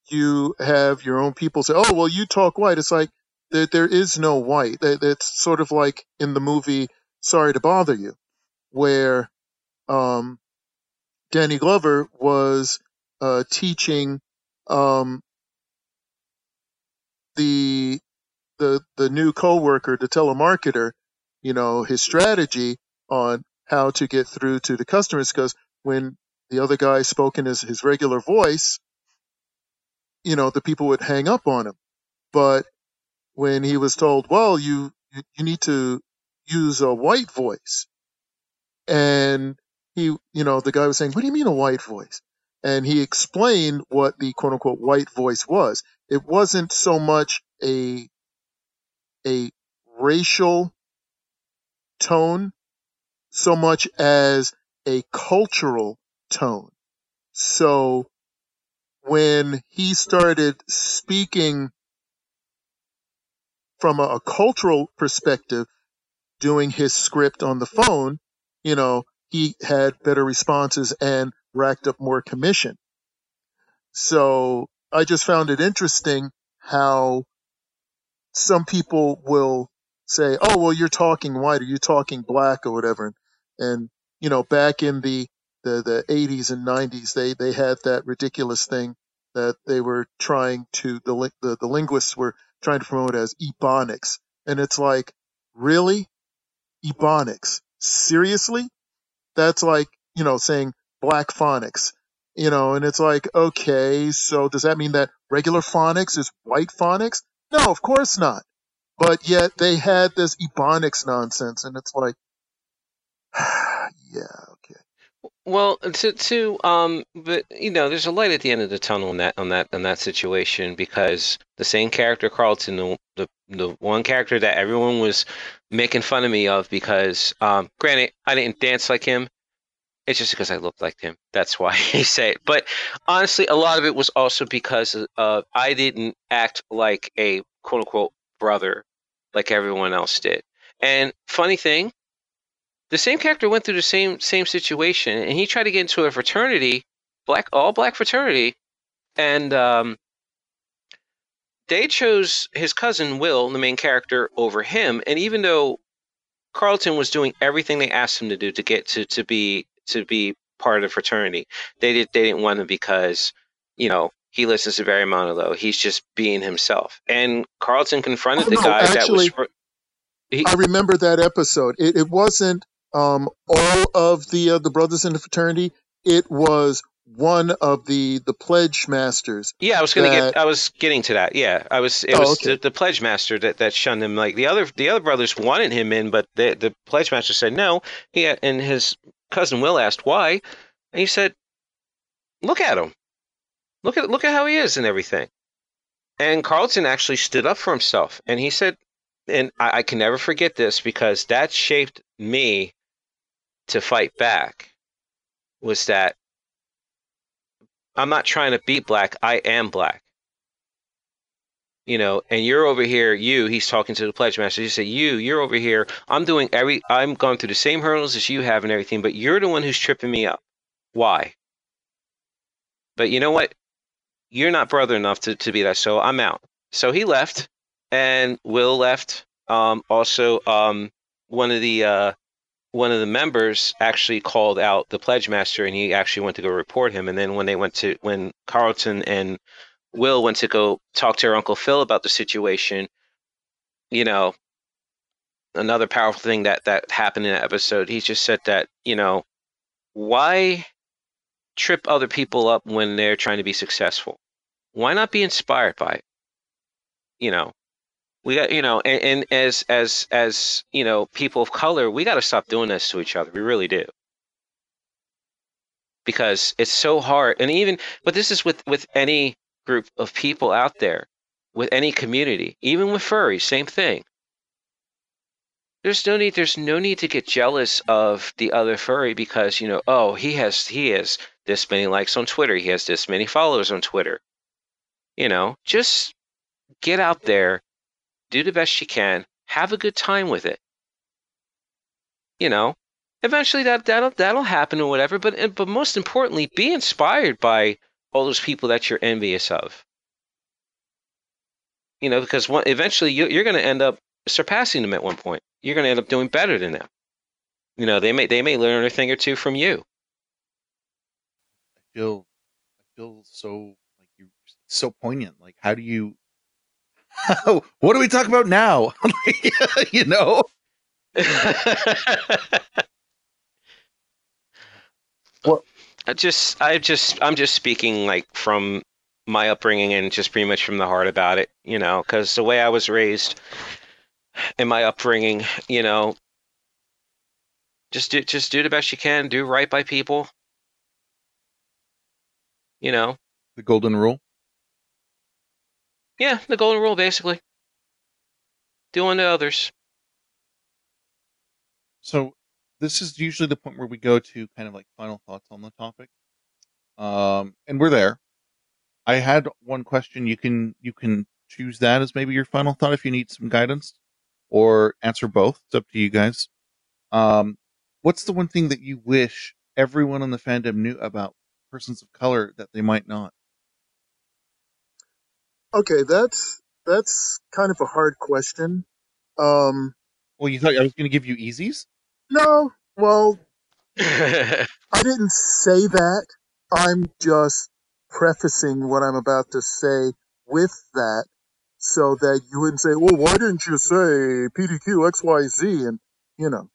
you have your own people say, "Oh, well, you talk white." It's like there, there is no white. It's sort of like in the movie "Sorry to Bother You," where um, Danny Glover was uh, teaching um, the the the new coworker, the telemarketer, you know, his strategy on how to get through to the customers because when the other guy spoke in his, his regular voice, you know, the people would hang up on him. But when he was told, well, you, you need to use a white voice. And he, you know, the guy was saying, what do you mean a white voice? And he explained what the quote unquote white voice was. It wasn't so much a, a racial tone so much as a cultural tone. So when he started speaking from a, a, cultural perspective, doing his script on the phone, you know, he had better responses and racked up more commission. So I just found it interesting how some people will say, "Oh, well, you're talking white, or you're talking black, or whatever," and you know, back in the the, the 80s and 90s, they they had that ridiculous thing that they were trying to the the, the linguists were trying to promote as ebonics, and it's like, really, ebonics? Seriously? That's like you know saying black phonics you know, and it's like, okay, so does that mean that regular phonics is white phonics? No, of course not. But yet they had this ebonics nonsense, and it's like, yeah, okay.
Well, to to um, but you know, there's a light at the end of the tunnel in that on that in that situation because the same character Carlton, the the, the one character that everyone was making fun of me of because, um, granted, I didn't dance like him, it's just because I looked like him. That's why I say it. But honestly, a lot of it was also because uh, I didn't act like a quote unquote brother like everyone else did. And funny thing, the same character went through the same same situation, and he tried to get into a fraternity, black all black fraternity, and um, they chose his cousin Will, the main character, over him. And even though Carlton was doing everything they asked him to do to get to to be to be part of the fraternity. They did they didn't want him because, you know, he listens to Barry Manilow. He's just being himself. And Carlton confronted oh, the no, guy actually, that was.
He, I remember that episode. It, it wasn't um, all of the uh, the brothers in the fraternity. It was one of the the pledge masters.
Yeah, I was gonna get. I was getting to that. Yeah, I was. It oh, was okay. the, the, pledge master that, that shunned him. Like the other the other brothers wanted him in, but the the pledge master said no. He had, and his cousin Will asked why, and he said, look at him. Look at look at how he is and everything. And Carlton actually stood up for himself, and he said, and I, I can never forget this because that shaped me to fight back. Was that I'm not trying to beat black. I am black. You know, and you're over here, you, he's talking to the pledge master. He said, You, you're over here. I'm doing every I'm going through the same hurdles as you have and everything, but you're the one who's tripping me up. Why? But you know what? You're not brother enough to, to be that, so I'm out. So he left and Will left. Um also um one of the uh one of the members actually called out the pledge master and he actually went to go report him. And then when they went to when carlton and will went to go talk to her uncle phil about the situation you know another powerful thing that that happened in that episode he just said that you know why trip other people up when they're trying to be successful? Why not be inspired by it? You know we got you know and, and as as as you know people of color we got to stop doing this to each other. We really do. Because it's so hard and even but this is with with any group of people out there with any community even with furries same thing. There's no need there's no need to get jealous of the other furry because you know oh he has he has this many likes on twitter he has this many followers on twitter. You know just get out there do the best you can, have a good time with it. You know, eventually that that'll that'll happen or whatever. But but most importantly, be inspired by all those people that you're envious of. You know, because one, eventually you, you're going to end up surpassing them at one point. You're going to end up doing better than them. You know, they may they may learn a thing or two from you.
I feel, I feel so like you, so poignant. Like, how do you what do we talk about now? you know?
well, I just, I just, I'm just speaking like from my upbringing and just pretty much from the heart about it, you know, because the way I was raised in my upbringing, you know, just do, just do the best you can, do right by people, you know.
The golden rule.
Yeah, the golden rule basically. Do unto others.
So this is usually the point where we go to kind of like final thoughts on the topic. Um, and we're there. I had one question. You can you can choose that as maybe your final thought if you need some guidance, or answer both. It's up to you guys. Um, what's the one thing that you wish everyone in the fandom knew about persons of color that they might not?
Okay, that's that's kind of a hard question. Um,
well, you thought I was going to give you easies?
No. Well, I didn't say that. I'm just prefacing what I'm about to say with that so that you wouldn't say, well, why didn't you say PDQ XYZ? And, you know,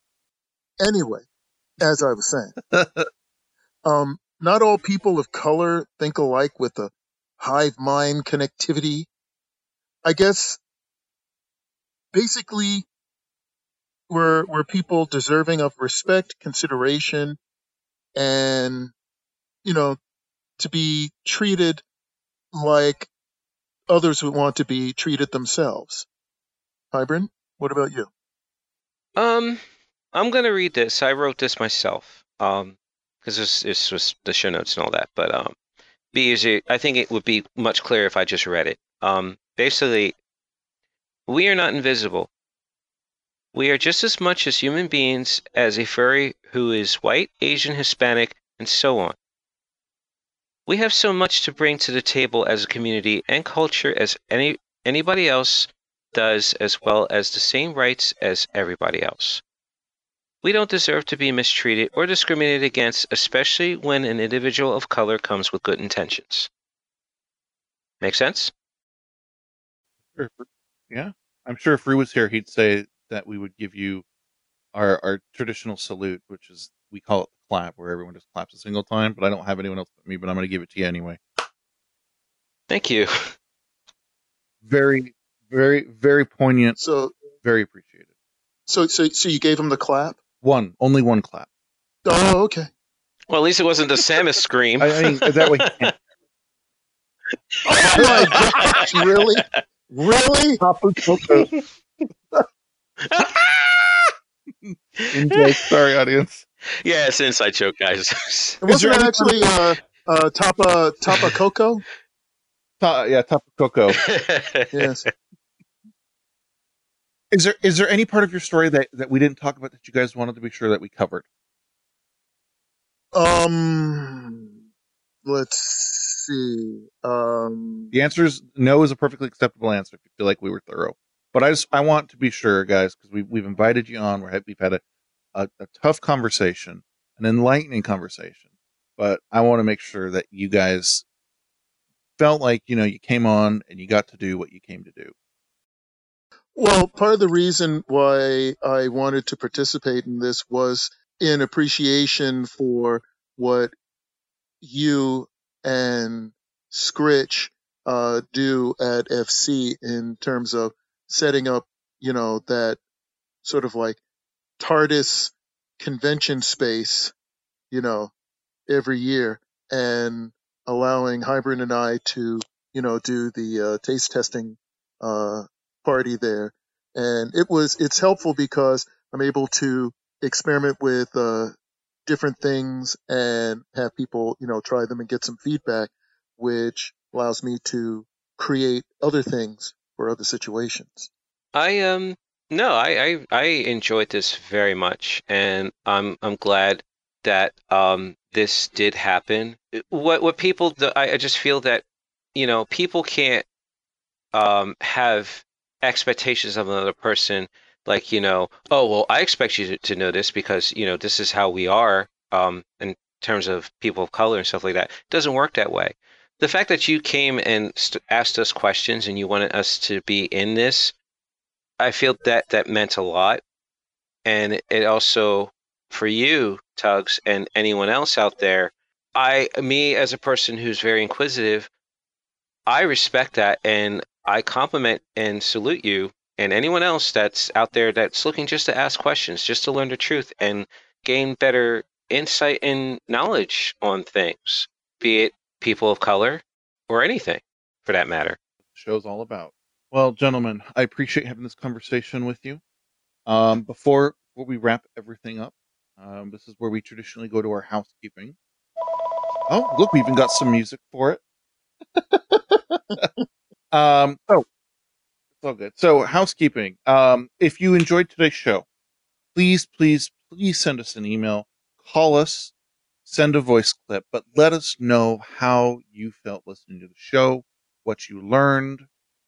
anyway, as I was saying, um, not all people of color think alike with a hive mind connectivity. I guess basically we're, people deserving of respect, consideration, and, you know, to be treated like others would want to be treated themselves. Hybrid, what about you?
Um, I'm gonna read this. I wrote this myself. Um, because this this was the show notes and all that. But um, be easier. I think it would be much clearer if I just read it. Um, basically, we are not invisible. We are just as much as human beings as a furry who is white, Asian, Hispanic, and so on. We have so much to bring to the table as a community and culture as any anybody else does, as well as the same rights as everybody else. We don't deserve to be mistreated or discriminated against, especially when an individual of color comes with good intentions. Make sense?
Yeah. I'm sure if Rue was here, he'd say that we would give you our, our traditional salute, which is, we call it the clap, where everyone just claps a single time, but I don't have anyone else but me, but I'm going to give it to you anyway.
Thank you.
Very, very, very poignant.
So,
very appreciated.
So, so, so you gave him the clap?
One, only one clap.
Oh, okay.
Well, at least it wasn't the Samus scream.
I, I mean, that way.
Oh my gosh, really? Really?
Tapu Koko. Inside- Sorry, audience.
yeah, it's an inside joke, guys.
Wasn't
there
it actually uh, uh, Tapa Tapa Coco?
Ta- yeah, Tapu Koko.
Yes.
Is there is there any part of your story that, that we didn't talk about that you guys wanted to be sure that we covered?
Um, let's see. Um,
The answer is no is a perfectly acceptable answer if you feel like we were thorough. But I just I want to be sure, guys, because we we've invited you on. We're, we've had a, a, a tough conversation, an enlightening conversation. But I want to make sure that you guys felt like you know you came on and you got to do what you came to do.
Well, part of the reason why I wanted to participate in this was in appreciation for what you and Scritch uh, do at FC in terms of setting up, you know, that sort of like TARDIS convention space, you know, every year and allowing Hybrid and I to, you know, do the uh, taste testing uh, party there. And it was, it's helpful because I'm able to experiment with uh, different things and have people, you know, try them and get some feedback, which allows me to create other things for other situations.
I um no, I, I I enjoyed this very much, and I'm I'm glad that um this did happen. What what people I, I just feel that you know people can't um have expectations of another person like you know oh well I expect you to, to know this because you know this is how we are um in terms of people of color and stuff like that. It doesn't work that way. The fact that you came and st- asked us questions and you wanted us to be in this I feel that that meant a lot. And it also, for you, Tugs, and anyone else out there, I, me as a person who's very inquisitive, I respect that and I compliment and salute you and anyone else that's out there that's looking just to ask questions, just to learn the truth and gain better insight and knowledge on things, be it people of color or anything for that matter.
show's all about. Well, gentlemen, I appreciate having this conversation with you. Um, before we wrap everything up, um, this is where we traditionally go to our housekeeping. Oh, look, we even got some music for it. um, so it's all good. So, housekeeping. Um, if you enjoyed today's show, please, please, please send us an email, call us, send a voice clip, but let us know how you felt listening to the show, what you learned,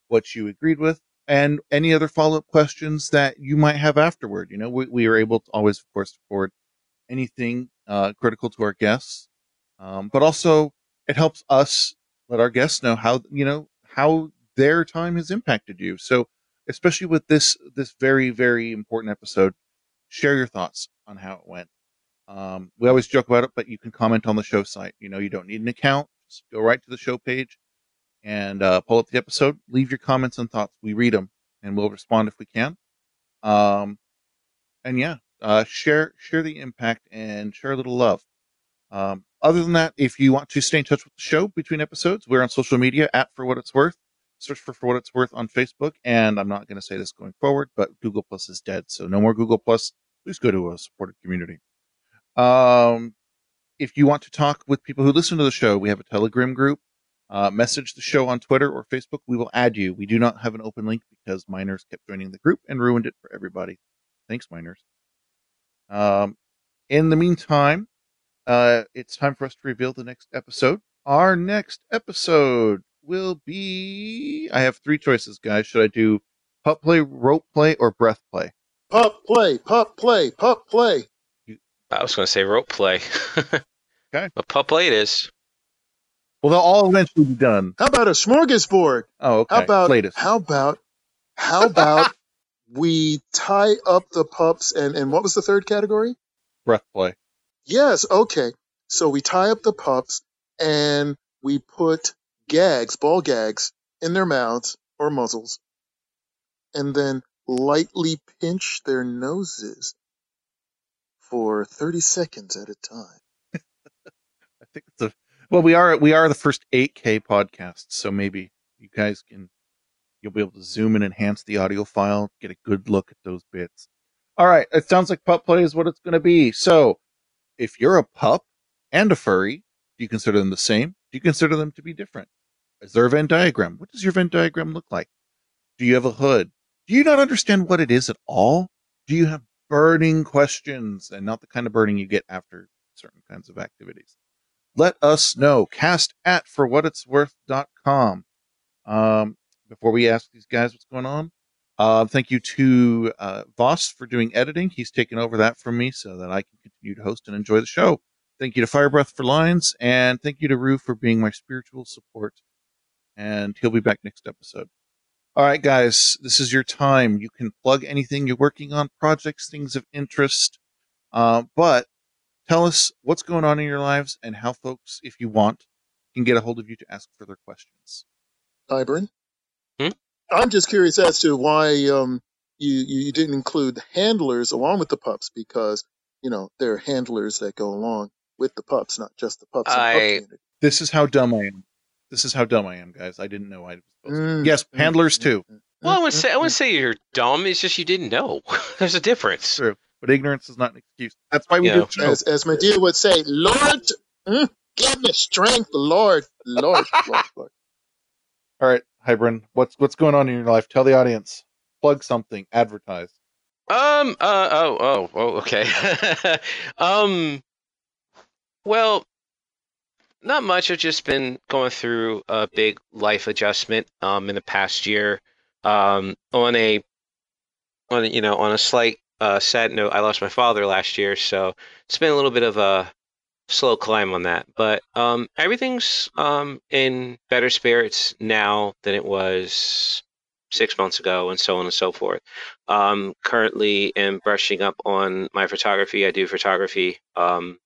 what you agreed with, and any other follow up questions that you might have afterward. You know, we, we are able to always, of course, forward anything uh, critical to our guests, um, but also it helps us let our guests know how you know how their time has impacted you. So, especially with this this very very important episode, share your thoughts on how it went. Um, we always joke about it, but you can comment on the show site. You know, you don't need an account. Just go right to the show page and uh, pull up the episode. Leave your comments and thoughts. We read them and we'll respond if we can. Um, and yeah, uh, share share the impact and share a little love. Um, other than that, if you want to stay in touch with the show between episodes, we're on social media at For What It's Worth. Search for For What It's Worth on Facebook. And I'm not going to say this going forward, but Google Plus is dead. So no more Google Plus. Please go to a supported community. Um, if you want to talk with people who listen to the show, we have a Telegram group. Uh, message the show on Twitter or Facebook. We will add you. We do not have an open link because miners kept joining the group and ruined it for everybody. Thanks, miners. Um, in the meantime, uh, it's time for us to reveal the next episode. Our next episode will be. I have three choices, guys. Should I do pup play, rope play, or breath play?
Pup play, pup play, pup play.
I was going to say rope play.
Okay.
But pup play it is.
Well, they'll all eventually be done.
How about a smorgasbord?
Oh, okay.
How about
latest?
how about how about we tie up the pups and and what was the third category?
breath play?
Yes, okay. So we tie up the pups and we put gags, ball gags, in their mouths or muzzles, and then lightly pinch their noses for 30 seconds at a time.
I think it's a well. We are we are the first 8K podcast, so maybe you guys can you'll be able to zoom and enhance the audio file, get a good look at those bits. All right, it sounds like pup play is what it's going to be. So, if you're a pup and a furry, do you consider them the same? Do you consider them to be different? Is there a Venn diagram? What does your Venn diagram look like? Do you have a hood? Do you not understand what it is at all? Do you have burning questions and not the kind of burning you get after certain kinds of activities? Let us know. Cast at forwhatitsworth.com. Um, before we ask these guys what's going on, uh, thank you to uh, Voss for doing editing. He's taken over that from me so that I can continue to host and enjoy the show. Thank you to Firebreath for lines, and thank you to Rue for being my spiritual support. And he'll be back next episode. All right, guys, this is your time. You can plug anything you're working on, projects, things of interest. Uh, but tell us what's going on in your lives and how folks, if you want, can get a hold of you to ask further questions.
Hybrid.
Hmm?
I'm just curious as to why um, you, you didn't include the handlers along with the pups because, you know, there are handlers that go along with the pups, not just the pups. and pup
I-
community.
This is how dumb I am. This is how dumb I am, guys. I didn't know I was supposed to.
Mm,
Yes,
mm,
handlers
mm,
too.
Well, I wouldn't say I wouldn't say you're dumb. It's just you didn't know. There's a difference.
True. But ignorance is not an excuse. That's why we
Yeah.
do the show.
As, as Madea would say, Lord, mm, give me strength, Lord, Lord, Lord, Lord.
All right, Hybrid, what's what's going on in your life? Tell the audience. Plug something. Advertise.
Um. Uh. Oh. Oh. Oh. Okay. um. Well, not much. I've just been going through a big life adjustment. Um. In the past year. Um. On a. On a, you know on a slight uh sad note, I lost my father last year, so it's been a little bit of a slow climb on that. But um, everything's um in better spirits now than it was six months ago, and so on and so forth. Um, currently am brushing up on my photography. I do photography um,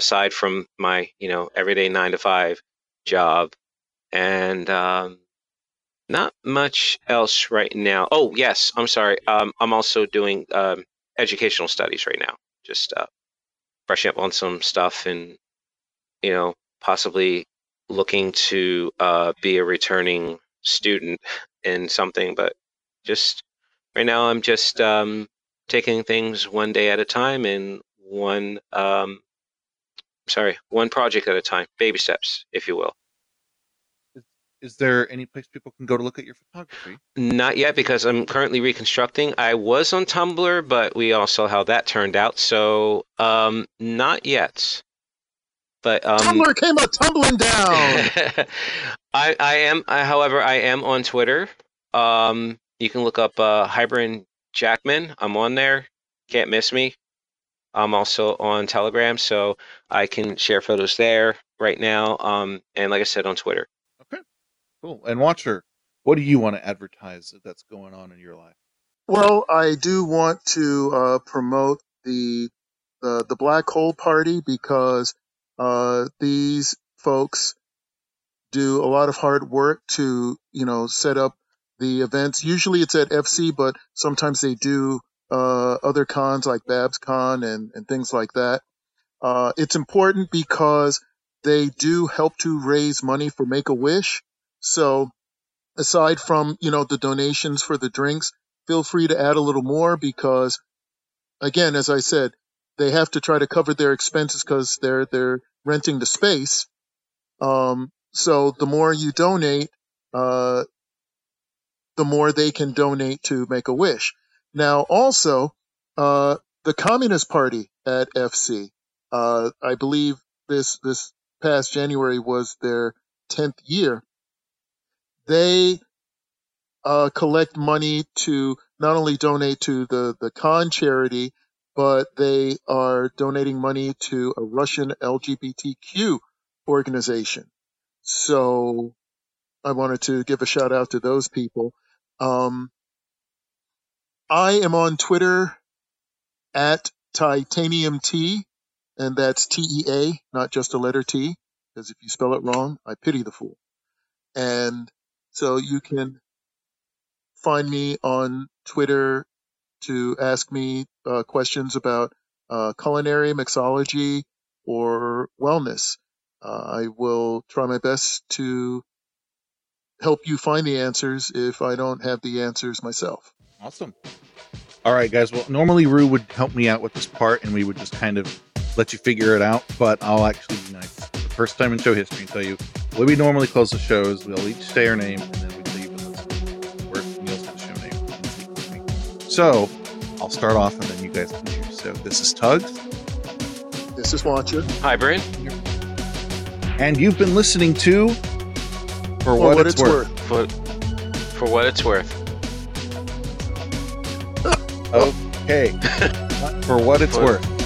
aside from my, you know, everyday nine to five job, and um, not much else right now. Oh yes, I'm sorry. Um, I'm also doing um, educational studies right now. Just uh, brushing up on some stuff, and you know, possibly looking to uh, be a returning student in something, but just right now I'm just um, taking things one day at a time and one um, sorry one project at a time, baby steps, if you will.
Is there any place people can go to look at your photography?
Not yet because I'm currently reconstructing. I was on Tumblr, but we all saw how that turned out, so um, not yet. But um,
Tumblr came a tumbling down.
I, I am, I, however, I am on Twitter. Um, you can look up uh, Hybrid Jackman. I'm on there. Can't miss me. I'm also on Telegram, so I can share photos there right now. Um, and like I said, on Twitter.
Okay, cool. And Watcher, what do you want to advertise that's going on in your life?
Well, I do want to uh, promote the, the the Black Hole Party because uh, these folks do a lot of hard work to you know set up the events. Usually it's at FC, but sometimes they do uh, other cons like Babs Con and and things like that. Uh, it's important because they do help to raise money for Make a Wish. So aside from you know the donations for the drinks feel free to add a little more because again as i said they have to try to cover their expenses because they're they're renting the space um, so the more you donate uh, the more they can donate to make a wish now also uh, the communist party at fc uh, i believe this this past january was their 10th year they uh, collect money to not only donate to the, the con charity, but they are donating money to a Russian LGBTQ organization. So I wanted to give a shout out to those people. Um, I am on Twitter at Titanium Tea, and that's T E A, not just a letter T, because if you spell it wrong, I pity the fool. And so you can find me on Twitter to ask me uh, questions about uh, culinary, mixology, or wellness. Uh, I will try my best to help you find the answers if I don't have the answers myself.
Awesome. All right, guys. Well, normally Rue would help me out with this part, and we would just kind of let you figure it out. But I'll actually be nice. The first time in show history, and tell you the way we normally close the shows. We'll each say our name, and then we leave with where Neil's got show name. and speak with me. So I'll start off, and then you guys can choose. So this is Tugs,
This is Watcher.
Hybrid.
and you've been listening to For
For
What, it's, worth.
For, for what it's worth.
Okay. For what it's worth.